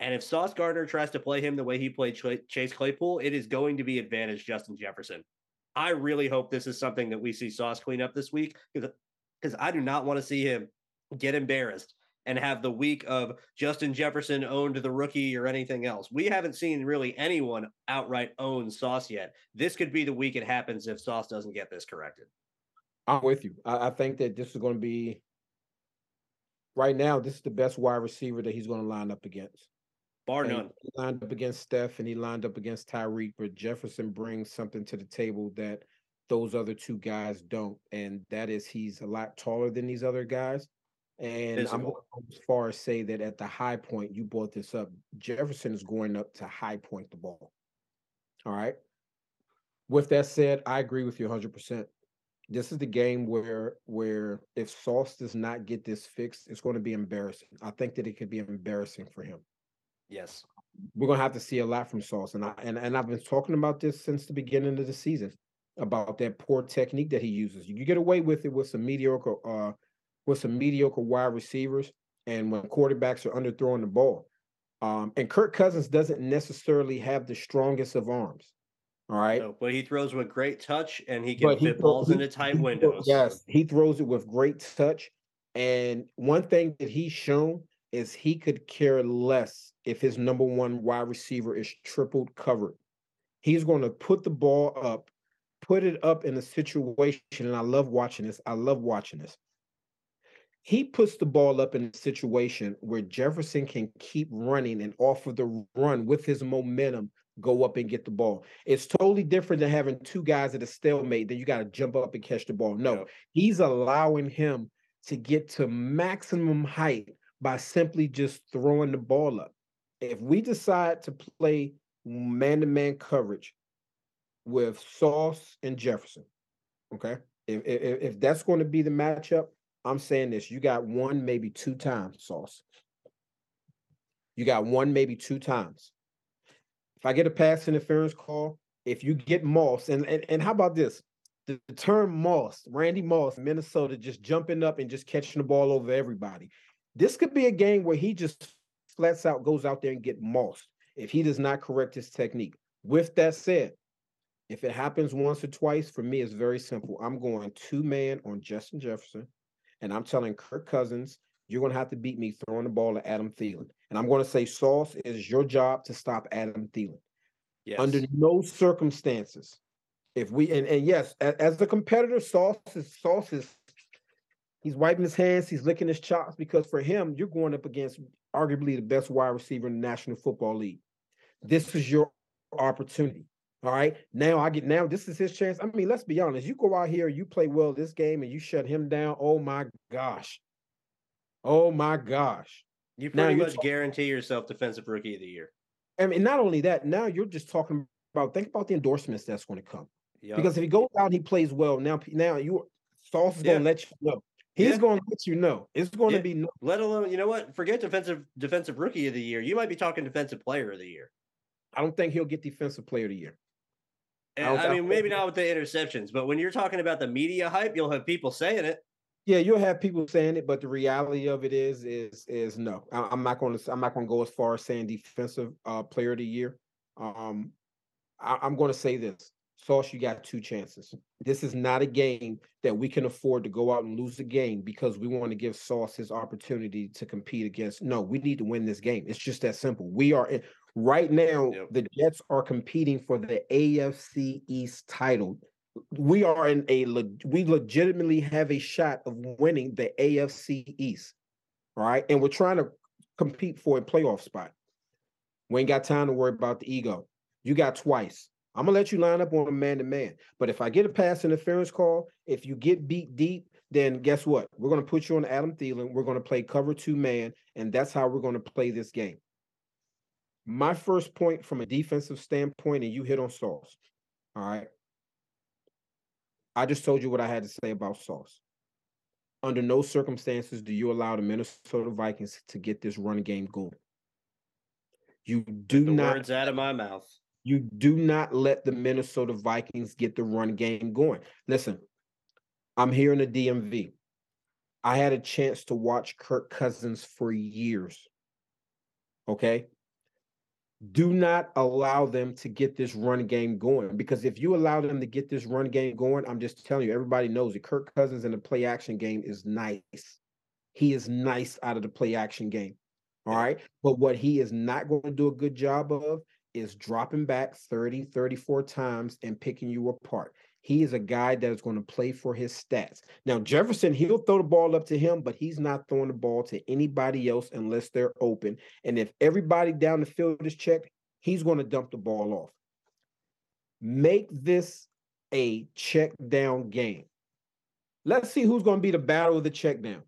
And if Sauce Gardner tries to play him the way he played Chase Claypool, it is going to be advantage Justin Jefferson. I really hope this is something that we see Sauce clean up this week because I do not want to see him get embarrassed and have the week of Justin Jefferson owned the rookie or anything else. We haven't seen really anyone outright own Sauce yet. This could be the week it happens if Sauce doesn't get this corrected. I'm with you. I, I think that this is going to be right now. This is the best wide receiver that he's going to line up against. Bar none. He lined up against Steph and he lined up against Tyreek, but Jefferson brings something to the table that those other two guys don't, and that is he's a lot taller than these other guys. And Physical. I'm going as far as say that at the high point, you brought this up. Jefferson is going up to high point the ball. All right. With that said, I agree with you 100. percent This is the game where where if Sauce does not get this fixed, it's going to be embarrassing. I think that it could be embarrassing for him. Yes. We're gonna have to see a lot from Sauce. And I and, and I've been talking about this since the beginning of the season about that poor technique that he uses. You get away with it with some mediocre uh with some mediocre wide receivers and when quarterbacks are underthrowing the ball. Um, and Kirk Cousins doesn't necessarily have the strongest of arms. All right. No, but he throws with great touch and he can fit balls he, into tight he, windows. Yes, he throws it with great touch. And one thing that he's shown is he could care less if his number one wide receiver is tripled covered. He's going to put the ball up, put it up in a situation, and I love watching this. I love watching this. He puts the ball up in a situation where Jefferson can keep running and off of the run with his momentum go up and get the ball. It's totally different than having two guys at a stalemate, then you got to jump up and catch the ball. No, he's allowing him to get to maximum height by simply just throwing the ball up. If we decide to play man to man coverage with Sauce and Jefferson, okay, if, if, if that's going to be the matchup, I'm saying this you got one, maybe two times, Sauce. You got one, maybe two times. If I get a pass interference call, if you get Moss, and, and, and how about this? the, the term Moss, Randy Moss, Minnesota, just jumping up and just catching the ball over everybody. This could be a game where he just flats out goes out there and get mossed if he does not correct his technique. With that said, if it happens once or twice, for me, it's very simple. I'm going two man on Justin Jefferson, and I'm telling Kirk Cousins, you're going to have to beat me throwing the ball to Adam Thielen. And I'm going to say, Sauce, it is your job to stop Adam Thielen. Yes. Under no circumstances, if we and, and yes, as, as the competitor, Sauce is Sauce is he's wiping his hands, he's licking his chops because for him, you're going up against arguably the best wide receiver in the National Football League. This is your opportunity. All right. Now I get now this is his chance. I mean, let's be honest. You go out here, you play well this game, and you shut him down. Oh my gosh. Oh my gosh. You pretty now, much guarantee yourself defensive rookie of the year. I mean, not only that, now you're just talking about think about the endorsements that's going to come. Yep. Because if he goes out, he plays well. Now, now you Sauce is going to let you know. He's yeah. going to let you know. It's going yeah. to be no. Let alone, you know what? Forget defensive defensive rookie of the year. You might be talking defensive player of the year. I don't think he'll get defensive player of the year. I, I, mean, maybe not with the interceptions, but when you're talking about the media hype, you'll have people saying it. Yeah, you'll have people saying it, but the reality of it is, is, is no. I, am not going to. I'm not going to go as far as saying defensive uh, player of the year. Um, I, I'm going to say this: Sauce, you got two chances. This is not a game that we can afford to go out and lose the game because we want to give Sauce his opportunity to compete against. No, we need to win this game. It's just that simple. We are in, right now. Yep. The Jets are competing for the AFC East title. We are in a we legitimately have a shot of winning the AFC East. Right, and we're trying to compete for a playoff spot. We ain't got time to worry about the ego. You got twice. I'm gonna let you line up on a man to man. But if I get a pass interference call, if you get beat deep, then guess what? We're gonna put you on Adam Thielen. We're gonna play cover two man, and that's how we're gonna play this game. My first point from a defensive standpoint, and you hit on Sauce. All right. I just told you what I had to say about Sauce. Under no circumstances do you allow the Minnesota Vikings to get this run game going. You do the not words out of my mouth. You do not let the Minnesota Vikings get the run game going. Listen, I'm here in the DMV. I had a chance to watch Kirk Cousins for years. Okay. Do not allow them to get this run game going because if you allow them to get this run game going, I'm just telling you, everybody knows that Kirk Cousins in the play action game is nice. He is nice out of the play action game. All right. But what he is not going to do a good job of is dropping back 30, 34 times and picking you apart. He is a guy that is going to play for his stats. Now, Jefferson, he'll throw the ball up to him, but he's not throwing the ball to anybody else unless they're open. And if everybody down the field is checked, he's going to dump the ball off. Make this a check down game. Let's see who's going to be the battle of the check down.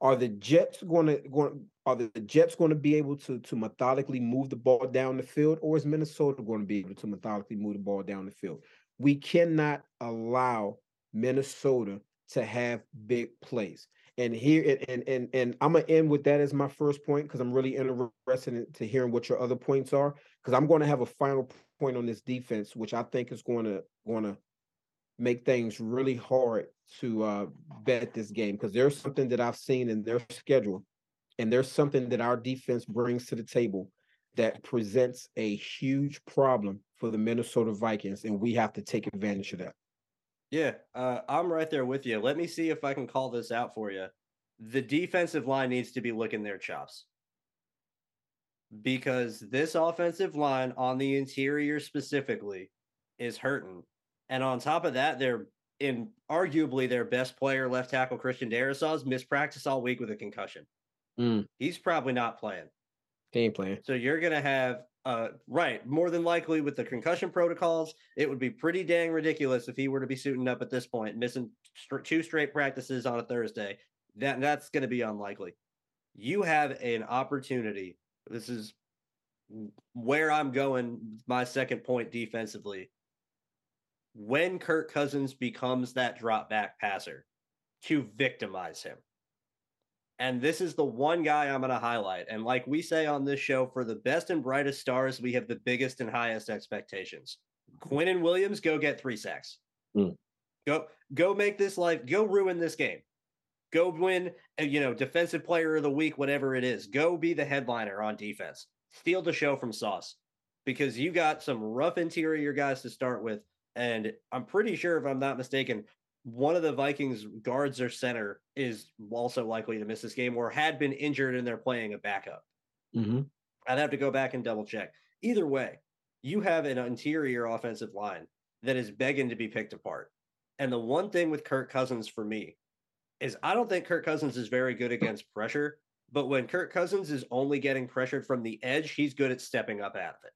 Are the Jets going to going are the Jets going to be able to to methodically move the ball down the field, or is Minnesota going to be able to methodically move the ball down the field? We cannot allow Minnesota to have big plays. And here and and and I'm gonna end with that as my first point because I'm really interested in, to hearing what your other points are because I'm going to have a final point on this defense, which I think is going to going to make things really hard to uh, bet this game because there's something that I've seen in their schedule and there's something that our defense brings to the table that presents a huge problem for the Minnesota Vikings, and we have to take advantage of that. Yeah, uh, I'm right there with you. Let me see if I can call this out for you. The defensive line needs to be licking their chops because this offensive line on the interior specifically is hurting. And on top of that, they're in arguably their best player, left tackle Christian Darrisaw's missed practice all week with a concussion. Mm. He's probably not playing. He ain't playing. So you're gonna have uh right, more than likely with the concussion protocols, it would be pretty dang ridiculous if he were to be suiting up at this point, missing st- two straight practices on a Thursday. That that's gonna be unlikely. You have an opportunity. This is where I'm going. My second point defensively. When Kirk Cousins becomes that drop back passer, to victimize him and this is the one guy I'm going to highlight. And like we say on this show, for the best and brightest stars, we have the biggest and highest expectations. Quinnen Williams, go get three sacks. Mm. Go go make this life. Go ruin this game. Go win. uh, You know, defensive player of the week, whatever it is. Go be the headliner on defense. Steal the show from Sauce because you got some rough interior guys to start with, and I'm pretty sure, if I'm not mistaken, one of the Vikings guards or center is also likely to miss this game or had been injured and they're playing a backup. Mm-hmm. I'd have to go back and double check. Either way, you have an interior offensive line that is begging to be picked apart. And the one thing with Kirk Cousins for me is I don't think Kirk Cousins is very good against pressure, but when Kirk Cousins is only getting pressured from the edge, he's good at stepping up out of it.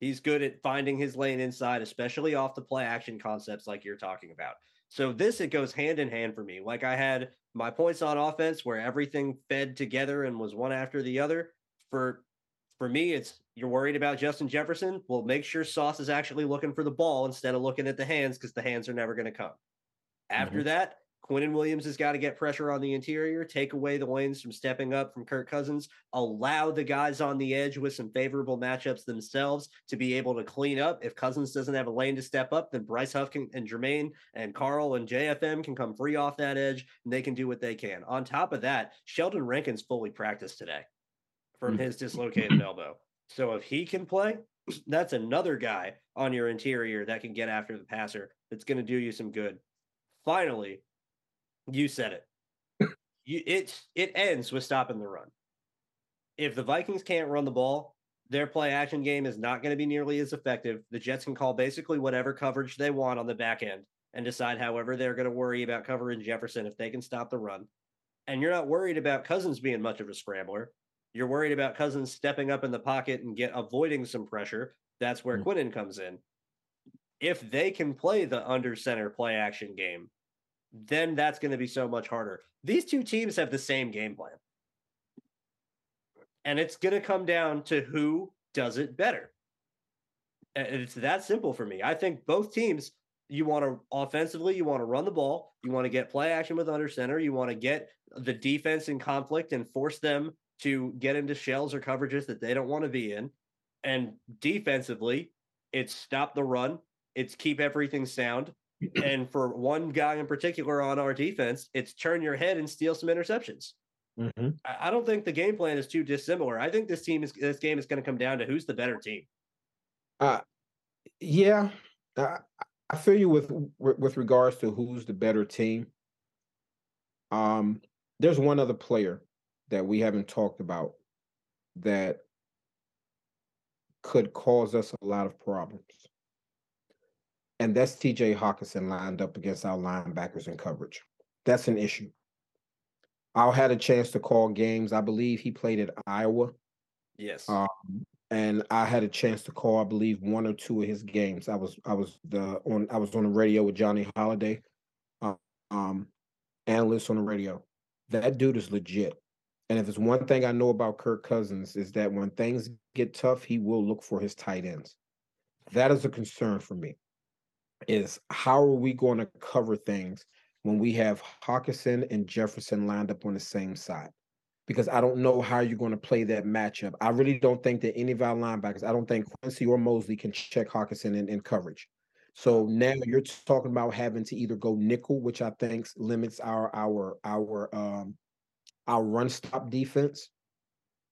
He's good at finding his lane inside, especially off the play action concepts like you're talking about. So this it goes hand in hand for me. Like I had my points on offense where everything fed together and was one after the other. For for me, it's you're worried about Justin Jefferson. Well, make sure Sauce is actually looking for the ball instead of looking at the hands because the hands are never going to come. After mm-hmm. that, Quinnen Williams has got to get pressure on the interior, take away the lanes from stepping up from Kirk Cousins, allow the guys on the edge with some favorable matchups themselves to be able to clean up. If Cousins doesn't have a lane to step up, then Bryce Huff can, and Jermaine and Carl and JFM can come free off that edge and they can do what they can. On top of that, Sheldon Rankins fully practiced today from Mm. his dislocated elbow. So if he can play, that's another guy on your interior that can get after the passer that's going to do you some good. Finally, you said it. You, it it ends with stopping the run. If the Vikings can't run the ball, their play action game is not going to be nearly as effective. The Jets can call basically whatever coverage they want on the back end and decide however they're going to worry about covering Jefferson if they can stop the run. And you're not worried about Cousins being much of a scrambler. You're worried about Cousins stepping up in the pocket and get avoiding some pressure. That's where Mm. Quinnen comes in. If they can play the under center play action game, then that's going to be so much harder. These two teams have the same game plan. And it's going to come down to who does it better. And It's that simple for me. I think both teams, you want to offensively, you want to run the ball, you want to get play action with under center, you want to get the defense in conflict and force them to get into shells or coverages that they don't want to be in. And defensively, it's stop the run, it's keep everything sound, and for one guy in particular on our defense, it's turn your head and steal some interceptions. Mm-hmm. I I don't think the game plan is too dissimilar. I think this team is this game is going to come down to who's the better team. Uh, yeah, I, I feel you with with with regards to who's the better team. Um, there's one other player that we haven't talked about that could cause us a lot of problems, and that's T.J. Hockenson lined up against our linebackers in coverage. That's an issue. I had a chance to call games. I believe he played at Iowa. Yes. Um, and I had a chance to call, I believe, one or two of his games. I was I was the on I was on the radio with Johnny Holliday, uh, um, analyst on the radio. That dude is legit. And if there's one thing I know about Kirk Cousins is that when things get tough, he will look for his tight ends. That is a concern for me. Is how are we going to cover things when we have Hockenson and Jefferson lined up on the same side? because I don't know how you're going to play that matchup. I really don't think that any of our linebackers, I don't think Quincy or Mosley can check Hockenson in, in coverage. So now you're talking about having to either go nickel, which I think limits our our our um our run stop defense.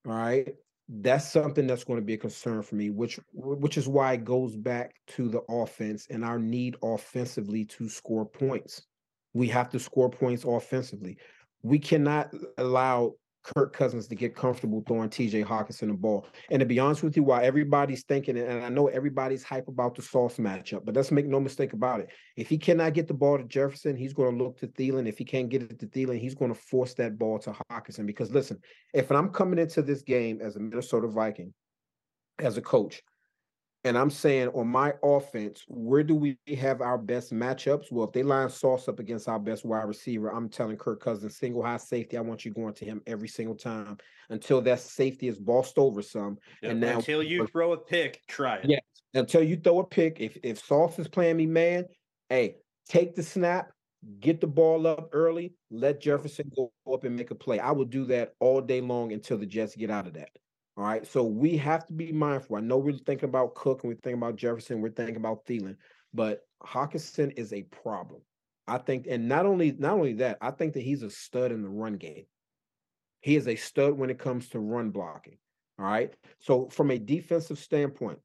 All right. That's something that's going to be a concern for me, which which is why it goes back to the offense and our need offensively to score points. We have to score points offensively. We cannot allow Kirk Cousins to get comfortable throwing TJ Hockenson the ball. And to be honest with you, while everybody's thinking, and I know everybody's hype about the Sauce matchup, but let's make no mistake about it. If he cannot get the ball to Jefferson, he's going to look to Thielen. If he can't get it to Thielen, he's going to force that ball to Hockenson. Because listen, if I'm coming into this game as a Minnesota Viking, as a coach, and I'm saying on my offense, where do we have our best matchups? Well, if they line Sauce up against our best wide receiver, I'm telling Kirk Cousins, single high safety. I want you going to him every single time until that safety is bossed over some. and now- until you throw a pick, try it. Yeah. Until you throw a pick. If if Sauce is playing me, man, hey, take the snap, get the ball up early, let Jefferson go up and make a play. I will do that all day long until the Jets get out of that. All right. So we have to be mindful. I know we're thinking about Cook and we're thinking about Jefferson, we're thinking about Thielen, but Hockenson is a problem. I think, and not only not only that, I think that he's a stud in the run game. He is a stud when it comes to run blocking. All right. So from a defensive standpoint,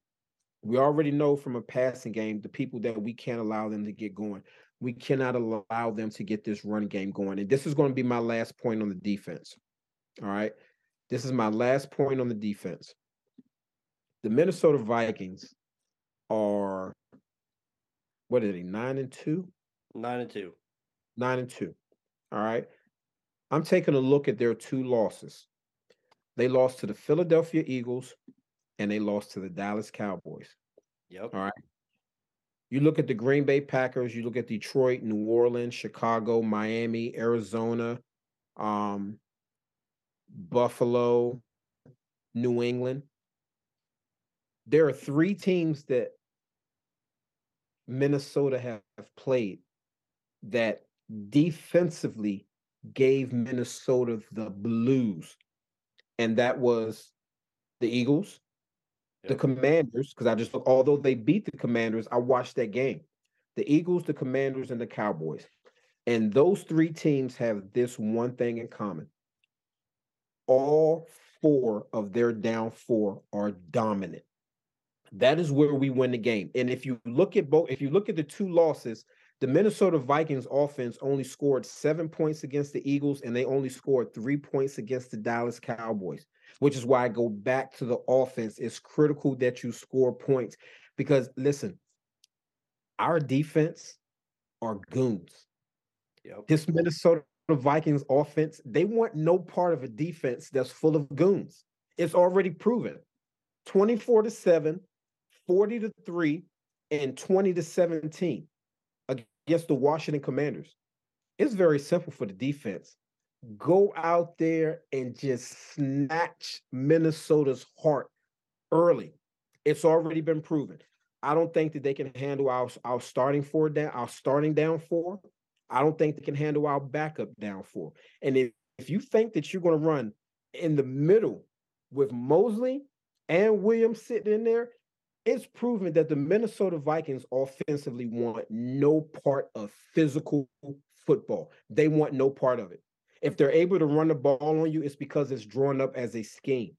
we already know from a passing game the people that we can't allow them to get going. We cannot allow them to get this run game going. And this is going to be my last point on the defense. All right. This is my last point on the defense. The Minnesota Vikings are what are they, nine and two? Nine and two. Nine and two. All right. I'm taking a look at their two losses. They lost to the Philadelphia Eagles and they lost to the Dallas Cowboys. Yep. All right. You look at the Green Bay Packers, you look at Detroit, New Orleans, Chicago, Miami, Arizona, um, Buffalo, New England. There are three teams that Minnesota have played that defensively gave Minnesota the blues. And that was the Eagles, yep. the Commanders, because I just although they beat the Commanders, I watched that game. The Eagles, the Commanders, and the Cowboys. And those three teams have this one thing in common. All four of their down four are dominant. That is where we win the game. And if you look at both, if you look at the two losses, the Minnesota Vikings offense only scored seven points against the Eagles, and they only scored three points against the Dallas Cowboys, which is why I go back to the offense. It's critical that you score points because listen, our defense are goons. Yep. This Minnesota Vikings offense, they want no part of a defense that's full of goons. It's already proven 24 to 7, 40 to 3, and 20 to 17 against the Washington Commanders. It's very simple for the defense. Go out there and just snatch Minnesota's heart early. It's already been proven. I don't think that they can handle our, our starting four down, our starting down four. I don't think they can handle our backup down four. And if, if you think that you're going to run in the middle with Mosley and Williams sitting in there, it's proven that the Minnesota Vikings offensively want no part of physical football. They want no part of it. If they're able to run the ball on you, it's because it's drawn up as a scheme.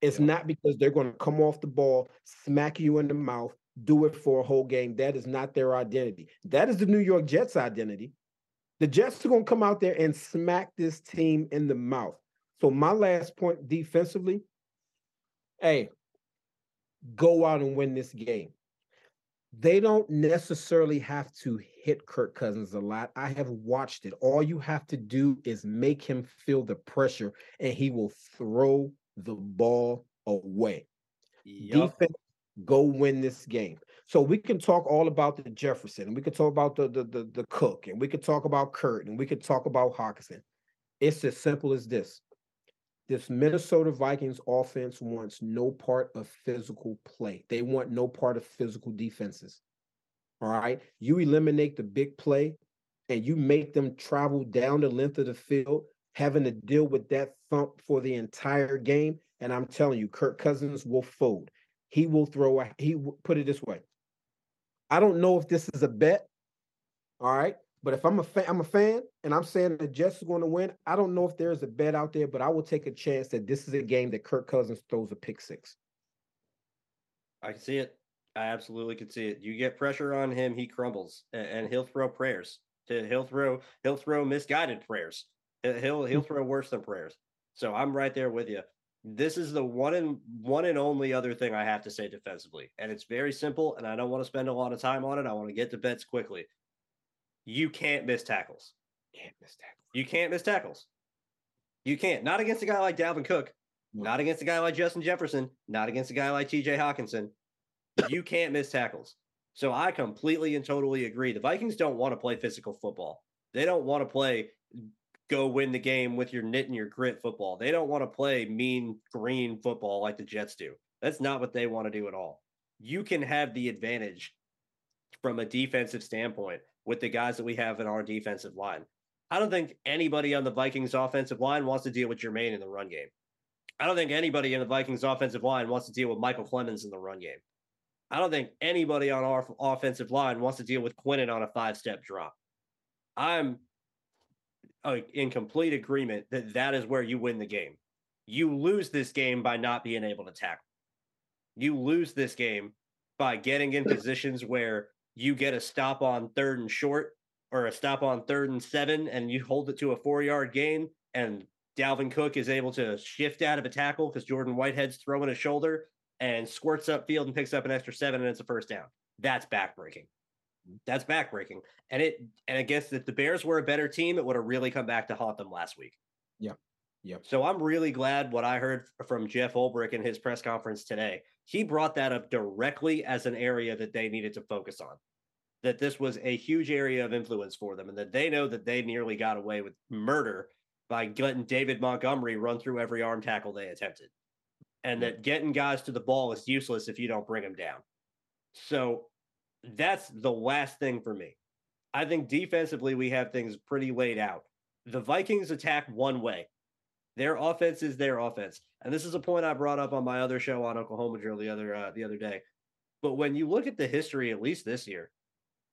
It's yeah. not because they're going to come off the ball, smack you in the mouth, do it for a whole game. That is not their identity. That is the New York Jets' identity. The Jets are going to come out there and smack this team in the mouth. So, my last point defensively hey, go out and win this game. They don't necessarily have to hit Kirk Cousins a lot. I have watched it. All you have to do is make him feel the pressure and he will throw the ball away. Yep. Defense, go win this game. So we can talk all about the Jefferson, and we can talk about the, the the the, Cook, and we can talk about Kurt, and we can talk about Hockenson. It's as simple as this: this Minnesota Vikings offense wants no part of physical play. They want no part of physical defenses. All right. You eliminate the big play and you make them travel down the length of the field, having to deal with that thump for the entire game. And I'm telling you, Kirk Cousins will fold. He will throw a, he put it this way. I don't know if this is a bet. All right. But if I'm a fan, I'm a fan, and I'm saying the Jets are going to win. I don't know if there's a bet out there, but I will take a chance that this is a game that Kirk Cousins throws a pick six. I can see it. I absolutely can see it. You get pressure on him, he crumbles, and he'll throw prayers. He'll throw he'll throw misguided prayers. He'll he'll mm-hmm. throw worse than prayers. So I'm right there with you. This is the one and one and only other thing I have to say defensively, and it's very simple. And I don't want to spend a lot of time on it. I want to get to bets quickly you can't miss tackles. Can't miss tackles. You can't miss tackles. You can't. Not against a guy like Dalvin Cook. No. Not against a guy like Justin Jefferson. Not against a guy like TJ Hockenson. you can't miss tackles. So I completely and totally agree. The Vikings don't want to play physical football. They don't want to play go win the game with your knit and your grit football. They don't want to play mean green football like the Jets do. That's not what they want to do at all. You can have the advantage from a defensive standpoint with the guys that we have in our defensive line. I don't think anybody on the Vikings offensive line wants to deal with Jermaine in the run game. I don't think anybody in the Vikings offensive line wants to deal with Michael Clemons in the run game. I don't think anybody on our offensive line wants to deal with Quinnen on a five step drop. I'm uh, in complete agreement that that is where you win the game. You lose this game by not being able to tackle. You lose this game by getting in positions where you get a stop on third and short or a stop on third and seven and you hold it to a four yard gain and Dalvin Cook is able to shift out of a tackle because Jordan Whitehead's throwing a shoulder and squirts up field and picks up an extra seven and it's a first down. That's backbreaking. That's backbreaking. And it and I guess if the Bears were a better team, it would have really come back to haunt them last week. Yeah. Yep. So I'm really glad what I heard from Jeff Ulbrich in his press conference today. He brought that up directly as an area that they needed to focus on. That this was a huge area of influence for them, and that they know that they nearly got away with murder by letting David Montgomery run through every arm tackle they attempted. And that getting guys to the ball is useless if you don't bring them down. So that's the last thing for me. I think defensively, we have things pretty laid out. The Vikings attack one way. Their offense is their offense, and this is a point I brought up on my other show on Oklahoma Drill the other uh, the other day. But when you look at the history, at least this year,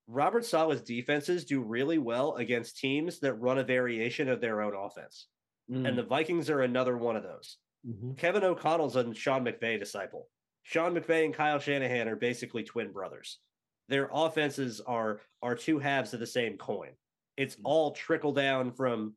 Robert Saleh's defenses do really well against teams that run a variation of their own offense, mm. and the Vikings are another one of those. Mm-hmm. Kevin O'Connell's a Sean McVay disciple. Sean McVay and Kyle Shanahan are basically twin brothers. Their offenses are are two halves of the same coin. It's mm. all trickle down from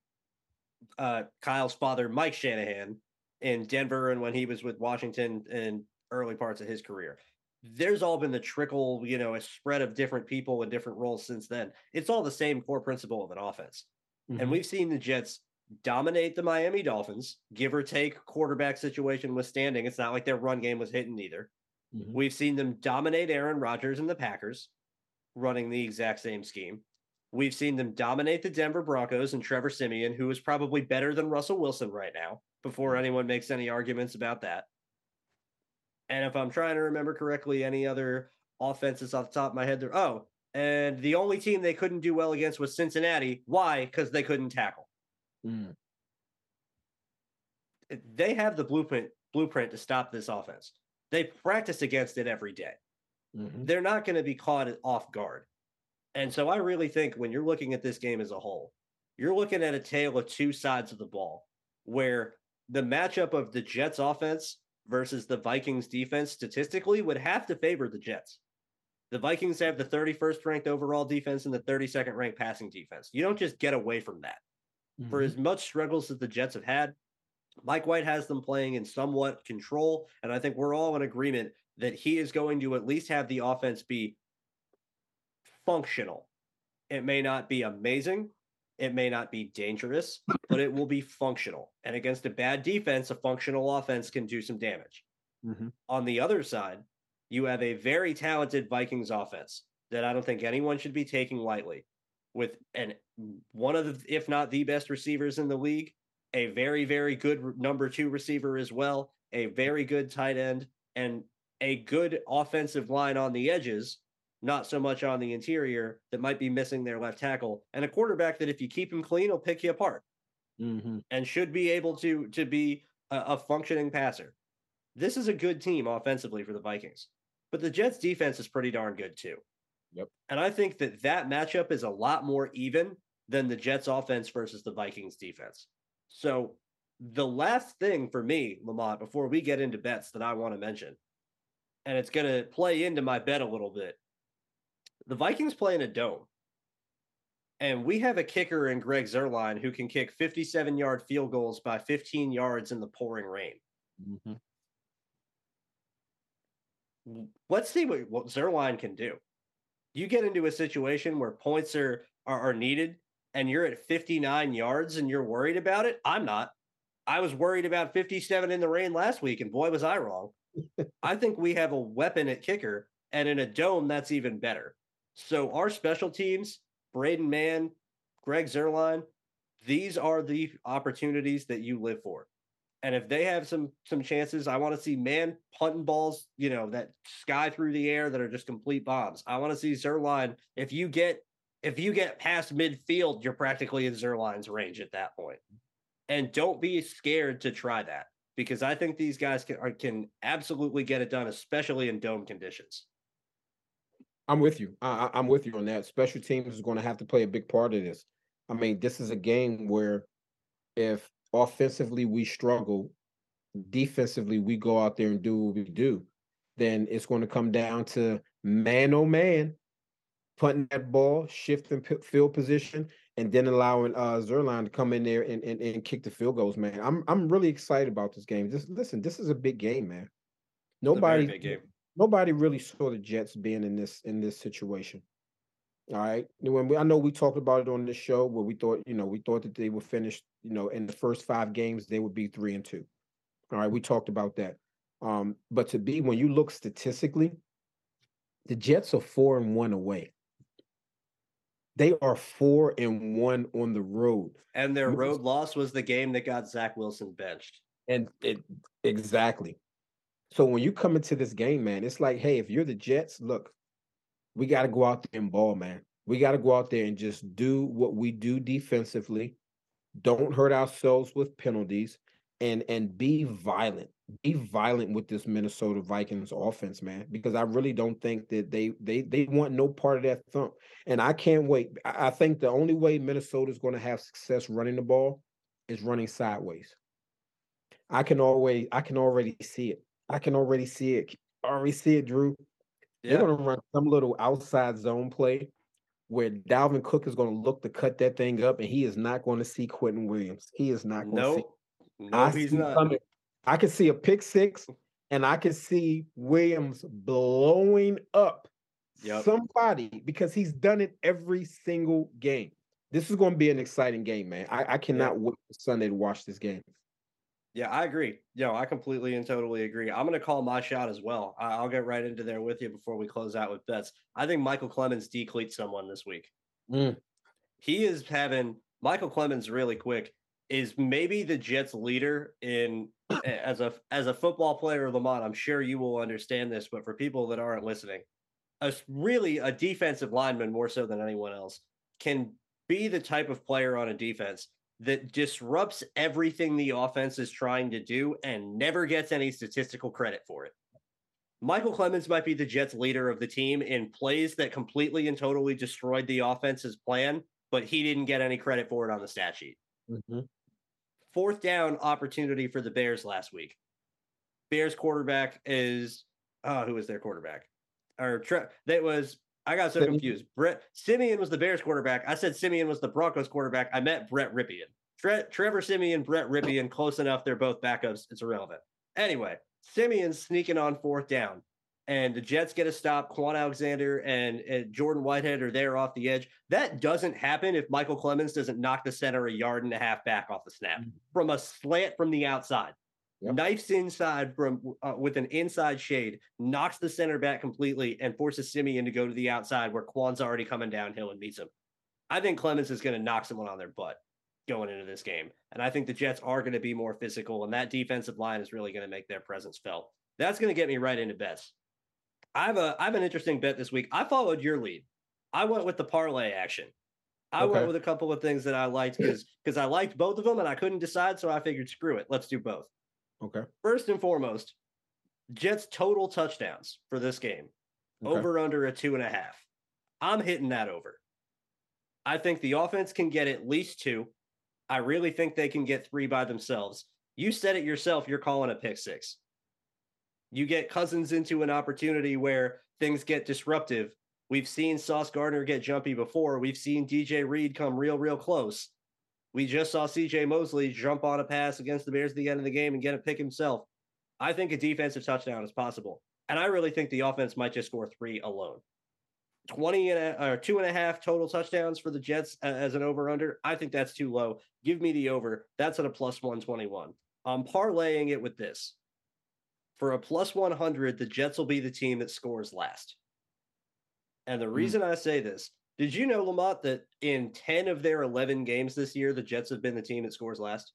uh, Kyle's father, Mike Shanahan, in Denver, and when he was with Washington in early parts of his career. There's all been the trickle, you know, a spread of different people in different roles since then. It's all the same core principle of an offense. Mm-hmm. And we've seen the Jets dominate the Miami Dolphins, give or take quarterback situation withstanding. It's not like their run game was hitting either. Mm-hmm. We've seen them dominate Aaron Rodgers and the Packers, running the exact same scheme. We've seen them dominate the Denver Broncos and Trevor Siemian, who is probably better than Russell Wilson right now, before mm-hmm. anyone makes any arguments about that. And if I'm trying to remember correctly, any other offenses off the top of my head, there. Oh, and the only team they couldn't do well against was Cincinnati. Why? Because they couldn't tackle. Mm. They have the blueprint blueprint to stop this offense. They practice against it every day. Mm-hmm. They're not going to be caught off guard. And so I really think when you're looking at this game as a whole, you're looking at a tale of two sides of the ball where the matchup of the Jets offense versus the Vikings defense statistically would have to favor the Jets. The Vikings have the 31st ranked overall defense and the 32nd ranked passing defense. You don't just get away from that. Mm-hmm. For as much struggles as the Jets have had, Mike White has them playing in somewhat control. And I think we're all in agreement that he is going to at least have the offense be functional. It may not be amazing. It may not be dangerous, but it will be functional. And against a bad defense, a functional offense can do some damage. Mm-hmm. On the other side, you have a very talented Vikings offense that I don't think anyone should be taking lightly. With an one of the, if not the best receivers in the league, a very, very good number two receiver as well, a very good tight end, and a good offensive line on the edges not so much on the interior that might be missing their left tackle, and a quarterback that if you keep him clean, will pick you apart, mm-hmm. and should be able to to be a, a functioning passer. This is a good team offensively for the Vikings, but the Jets' defense is pretty darn good too. Yep, and I think that that matchup is a lot more even than the Jets' offense versus the Vikings' defense. So the last thing for me, Lamont, before we get into bets that I want to mention, and it's going to play into my bet a little bit, the Vikings play in a dome. And we have a kicker in Greg Zuerlein who can kick 57 yard field goals by 15 yards in the pouring rain. Mm-hmm. Let's see what, what Zuerlein can do. You get into a situation where points are, are, are needed and you're at 59 yards and you're worried about it. I'm not. I was worried about 57 in the rain last week, and boy, was I wrong. I think we have a weapon at kicker, and in a dome, that's even better. So our special teams, Braden Mann, Greg Zuerlein, these are the opportunities that you live for. And if they have some some chances, I want to see Mann punting balls, you know, that sky through the air that are just complete bombs. I want to see Zuerlein. If you get if you get past midfield, you're practically in Zuerlein's range at that point. And don't be scared to try that because I think these guys can can absolutely get it done, especially in dome conditions. I'm with you. I, I'm with you on that. Special teams is going to have to play a big part of this. I mean, this is a game where if offensively we struggle, defensively we go out there and do what we do, then it's going to come down to man oh man, punting that ball, shifting field position, and then allowing uh Zuerlein to come in there and, and, and kick the field goals, man. I'm I'm really excited about this game. Just listen, this is a big game, man. Nobody big game. nobody really saw the Jets being in this in this situation. All right. When we, I know we talked about it on this show where we thought, you know, we thought that they would finish, you know, in the first five games, they would be three and two. All right. We talked about that. Um, but to be when you look statistically, the Jets are four and one away. They are four and one on the road. And their road loss was the game that got Zach Wilson benched. And it exactly. So when you come into this game, man, it's like, hey, if you're the Jets, look, we got to go out there and ball, man. We got to go out there and just do what we do defensively. Don't hurt ourselves with penalties and and be violent. Be violent with this Minnesota Vikings offense, man, because I really don't think that they they they want no part of that thump. And I can't wait. I think the only way Minnesota is going to have success running the ball is running sideways. I can always I can already see it. I can already see it. already see it, Drew. Yeah. They're going to run some little outside zone play where Dalvin Cook is going to look to cut that thing up, and he is not going to see Quinnen Williams. He is not going to see. No, I he's not. Coming. I can see a pick six, and I can see Williams blowing up yep. somebody because he's done it every single game. This is going to be an exciting game, man. I, I cannot yep. wait for Sunday to watch this game. Yeah, I agree. Yo, I completely and totally agree. I'm going to call my shot as well. I'll get right into there with you before we close out with bets. I think Michael Clemons decleats someone this week. Mm. He is having Michael Clemons really quick is maybe the Jets leader in as a as a football player, Lamont. I'm sure you will understand this, but for people that aren't listening, a really a defensive lineman more so than anyone else can be the type of player on a defense that disrupts everything the offense is trying to do and never gets any statistical credit for it. Michael Clemons might be the Jets leader of the team in plays that completely and totally destroyed the offense's plan, but he didn't get any credit for it on the stat sheet. Mm-hmm. Fourth down opportunity for the Bears last week. Bears quarterback is uh, who was their quarterback? Or that was I got so confused. Brett Siemian was the Bears quarterback. I said Siemian was the Broncos quarterback. I met Brett Rypien. Tre- Trevor Siemian, Brett Rypien, close enough. They're both backups. It's irrelevant. Anyway, Siemian sneaking on fourth down, and the Jets get a stop. Kwon Alexander and, and Jordan Whitehead are there off the edge. That doesn't happen if Michael Clemons doesn't knock the center a yard and a half back off the snap mm-hmm. from a slant from the outside. Yep. Knifes inside from uh, with an inside shade, knocks the center back completely, and forces Siemian to go to the outside where Kwon's already coming downhill and meets him. I think Clemons is going to knock someone on their butt going into this game, and I think the Jets are going to be more physical, and that defensive line is really going to make their presence felt. That's going to get me right into bets. I have a I have an interesting bet this week. I followed your lead. I went with the parlay action. I okay. went with a couple of things that I liked because because I liked both of them and I couldn't decide, so I figured screw it, let's do both. Okay. First and foremost, Jets total touchdowns for this game. Okay. Over under a two and a half. I'm hitting that over. I think the offense can get at least two. I really think they can get three by themselves. You said it yourself, you're calling a pick six. You get Cousins into an opportunity where things get disruptive. We've seen Sauce Gardner get jumpy before. We've seen DJ Reed come real, real close. We just saw CJ Mosley jump on a pass against the Bears at the end of the game and get a pick himself. I think a defensive touchdown is possible. And I really think the offense might just score three alone. 20 and a, or two and a half total touchdowns for the Jets as an over under. I think that's too low. Give me the over. That's at a plus 121. I'm parlaying it with this. For a plus 100, the Jets will be the team that scores last. And the hmm. reason mm. I say this did you know, Lamont, that in 10 of their 11 games this year, the Jets have been the team that scores last?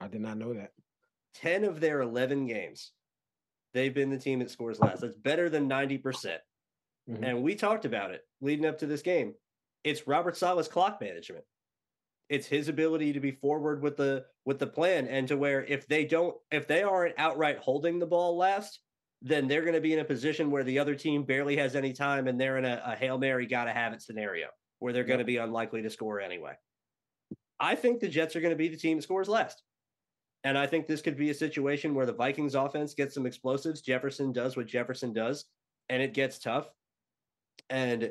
I did not know that. 10 of their 11 games, they've been the team that scores last. That's better than 90%. percent mm hmm And we talked about it leading up to this game. It's Robert Saleh's clock management. It's his ability to be forward with the with the plan and to where if they don't if they aren't outright holding the ball last, then they're going to be in a position where the other team barely has any time and they're in a, a Hail Mary, got to have it scenario where they're going to be unlikely to score anyway. I think the Jets are going to be the team that scores last. And I think this could be a situation where the Vikings offense gets some explosives. Jefferson does what Jefferson does, and it gets tough. And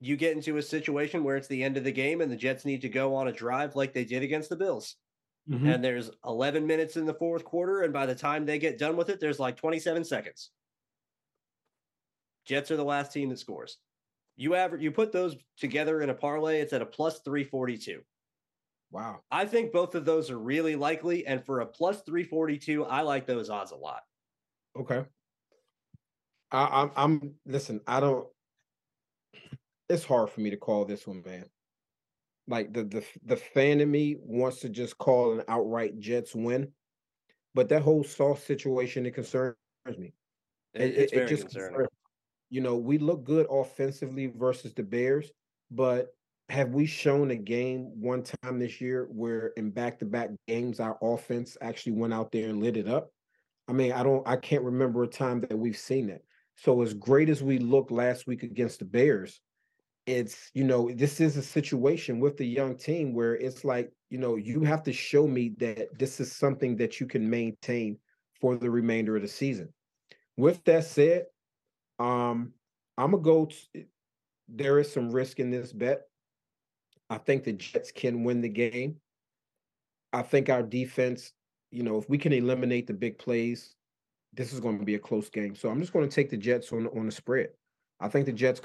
you get into a situation where it's the end of the game and the Jets need to go on a drive like they did against the Bills. Mm-hmm. And there's 11 minutes in the fourth quarter. And by the time they get done with it, there's like 27 seconds. Jets are the last team that scores. You average, you put those together in a parlay, it's at a plus 342. Wow. I think both of those are really likely. And for a plus 342, I like those odds a lot. Okay. I, I'm, I'm, listen, I don't, it's hard for me to call this one, man. Like the the the fan in me wants to just call an outright Jets win, but that whole Sauce situation it concerns me. It, it's it, very it just concerning. You know, we look good offensively versus the Bears, but have we shown a game one time this year where in back-to-back games our offense actually went out there and lit it up? I mean, I don't I can't remember a time that we've seen that. So as great as we looked last week against the Bears, it's you know this is a situation with the young team where it's like you know you have to show me that this is something that you can maintain for the remainder of the season. With that said um i'm gonna go there is some risk in this bet. I think the jets can win the game. I think our defense you know if we can eliminate the big plays this is going to be a close game. So i'm just going to take the jets on on the spread I think the Jets,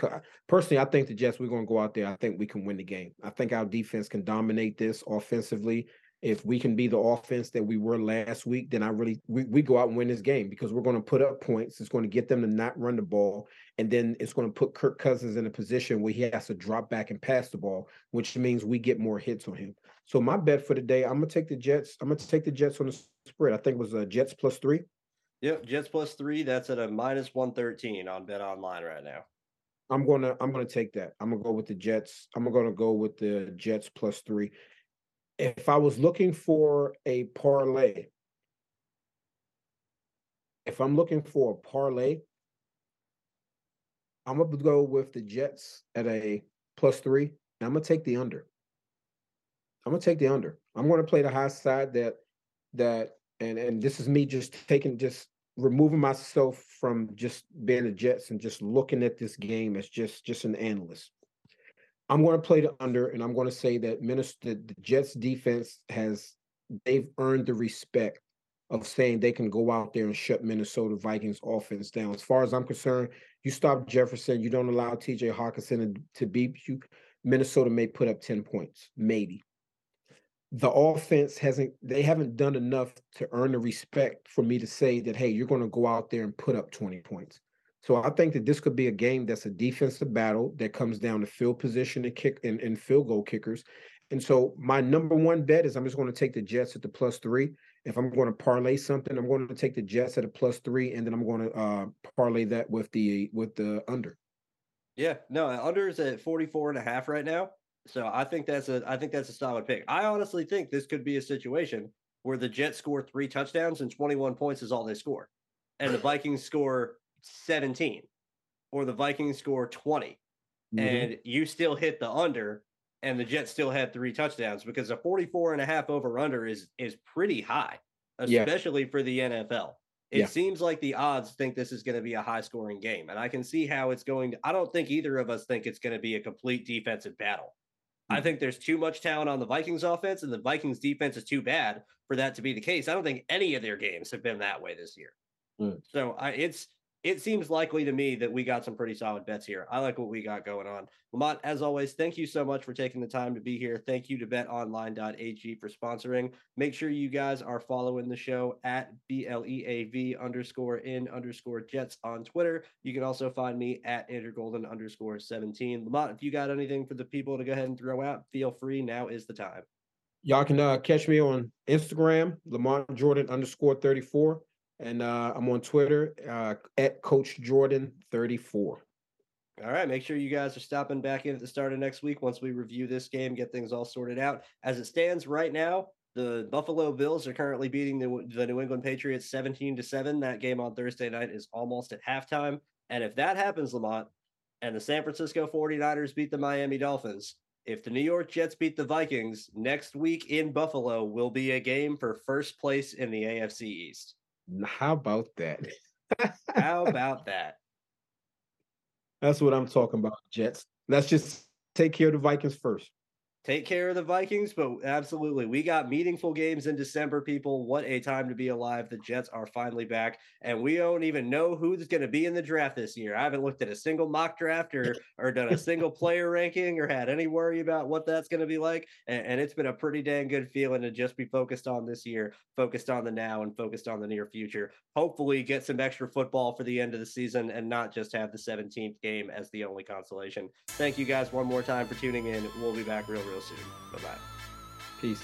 personally, I think the Jets, we're going to go out there. I think we can win the game. I think our defense can dominate this offensively. If we can be the offense that we were last week, then I really, we, we go out and win this game because we're going to put up points. It's going to get them to not run the ball. And then it's going to put Kirk Cousins in a position where he has to drop back and pass the ball, which means we get more hits on him. So my bet for the day, I'm going to take the Jets. I'm going to take the Jets on the spread. I think it was a Jets plus three. Yep, Jets plus three. That's at a minus one thirteen on Bet Online right now. I'm gonna I'm gonna take that. I'm gonna go with the Jets. I'm gonna go with the Jets plus three. If I was looking for a parlay, if I'm looking for a parlay, I'm gonna go with the Jets at a plus three, and I'm gonna take the under. I'm gonna take the under. I'm gonna play the high side that that and and this is me just taking just removing myself from just being the Jets and just looking at this game as just just an analyst. I'm going to play the under, and I'm going to say that Minnesota, the Jets defense has they've earned the respect of saying they can go out there and shut Minnesota Vikings offense down. As far as I'm concerned, you stop Jefferson, you don't allow TJ Hockenson to, to beat you. Minnesota may put up 10 points, maybe the offense hasn't they haven't done enough to earn the respect for me to say that hey you're going to go out there and put up 20 points. So i think that this could be a game that's a defensive battle that comes down to field position and kick and, and field goal kickers. And so my number one bet is i'm just going to take the jets at the plus three. If i'm going to parlay something i'm going to take the jets at a plus three and then i'm going to uh, parlay that with the with the under. Yeah no under is at 44 and a half right now so I think that's a I think that's a solid pick. I honestly think this could be a situation where the Jets score three touchdowns and 21 points is all they score. And the Vikings score 17 or the Vikings score 20 mm-hmm. and you still hit the under and the Jets still had three touchdowns because a 44 and a half over under is is pretty high, especially yeah. for the NFL. It yeah. seems like the odds think this is going to be a high scoring game. And I can see how it's going to, I don't think either of us think it's going to be a complete defensive battle. I think there's too much talent on the Vikings offense, and the Vikings defense is too bad for that to be the case. I don't think any of their games have been that way this year. Mm. So I, it's it seems likely to me that we got some pretty solid bets here. I like what we got going on. Lamont, as always, thank you so much for taking the time to be here. Thank you to betonline.ag for sponsoring. Make sure you guys are following the show at BLEAV underscore in underscore jets on Twitter. You can also find me at Andrew Golden underscore 17. Lamont, if you got anything for the people to go ahead and throw out, feel free. Now is the time. Y'all can uh, catch me on Instagram, Lamont Jordan underscore 34 and uh, I'm on Twitter uh, at Coach Jordan 34. All right, make sure you guys are stopping back in at the start of next week once we review this game, get things all sorted out. As it stands right now, The Buffalo Bills are currently beating the, the New England Patriots 17 to 7. That game on Thursday night is almost at halftime. And if that happens, Lamont, and the San Francisco 49ers beat the Miami Dolphins, if the New York Jets beat the Vikings, next week in Buffalo will be a game for first place in the AFC East. How about that? How about that? That's what I'm talking about, Jets. Let's just take care of the Vikings first take care of the Vikings, but absolutely, we got meaningful games in December, people. What a time to be alive. The Jets are finally back, and we don't even know who's going to be in the draft this year. I haven't looked at a single mock draft or, or done a single player ranking or had any worry about what that's going to be like. And, and it's been a pretty dang good feeling to just be focused on this year, focused on the now, and focused on the near future. Hopefully, get some extra football for the end of the season and not just have the 17th game as the only consolation. Thank you guys one more time for tuning in. We'll be back real, real real soon. Bye bye. Peace.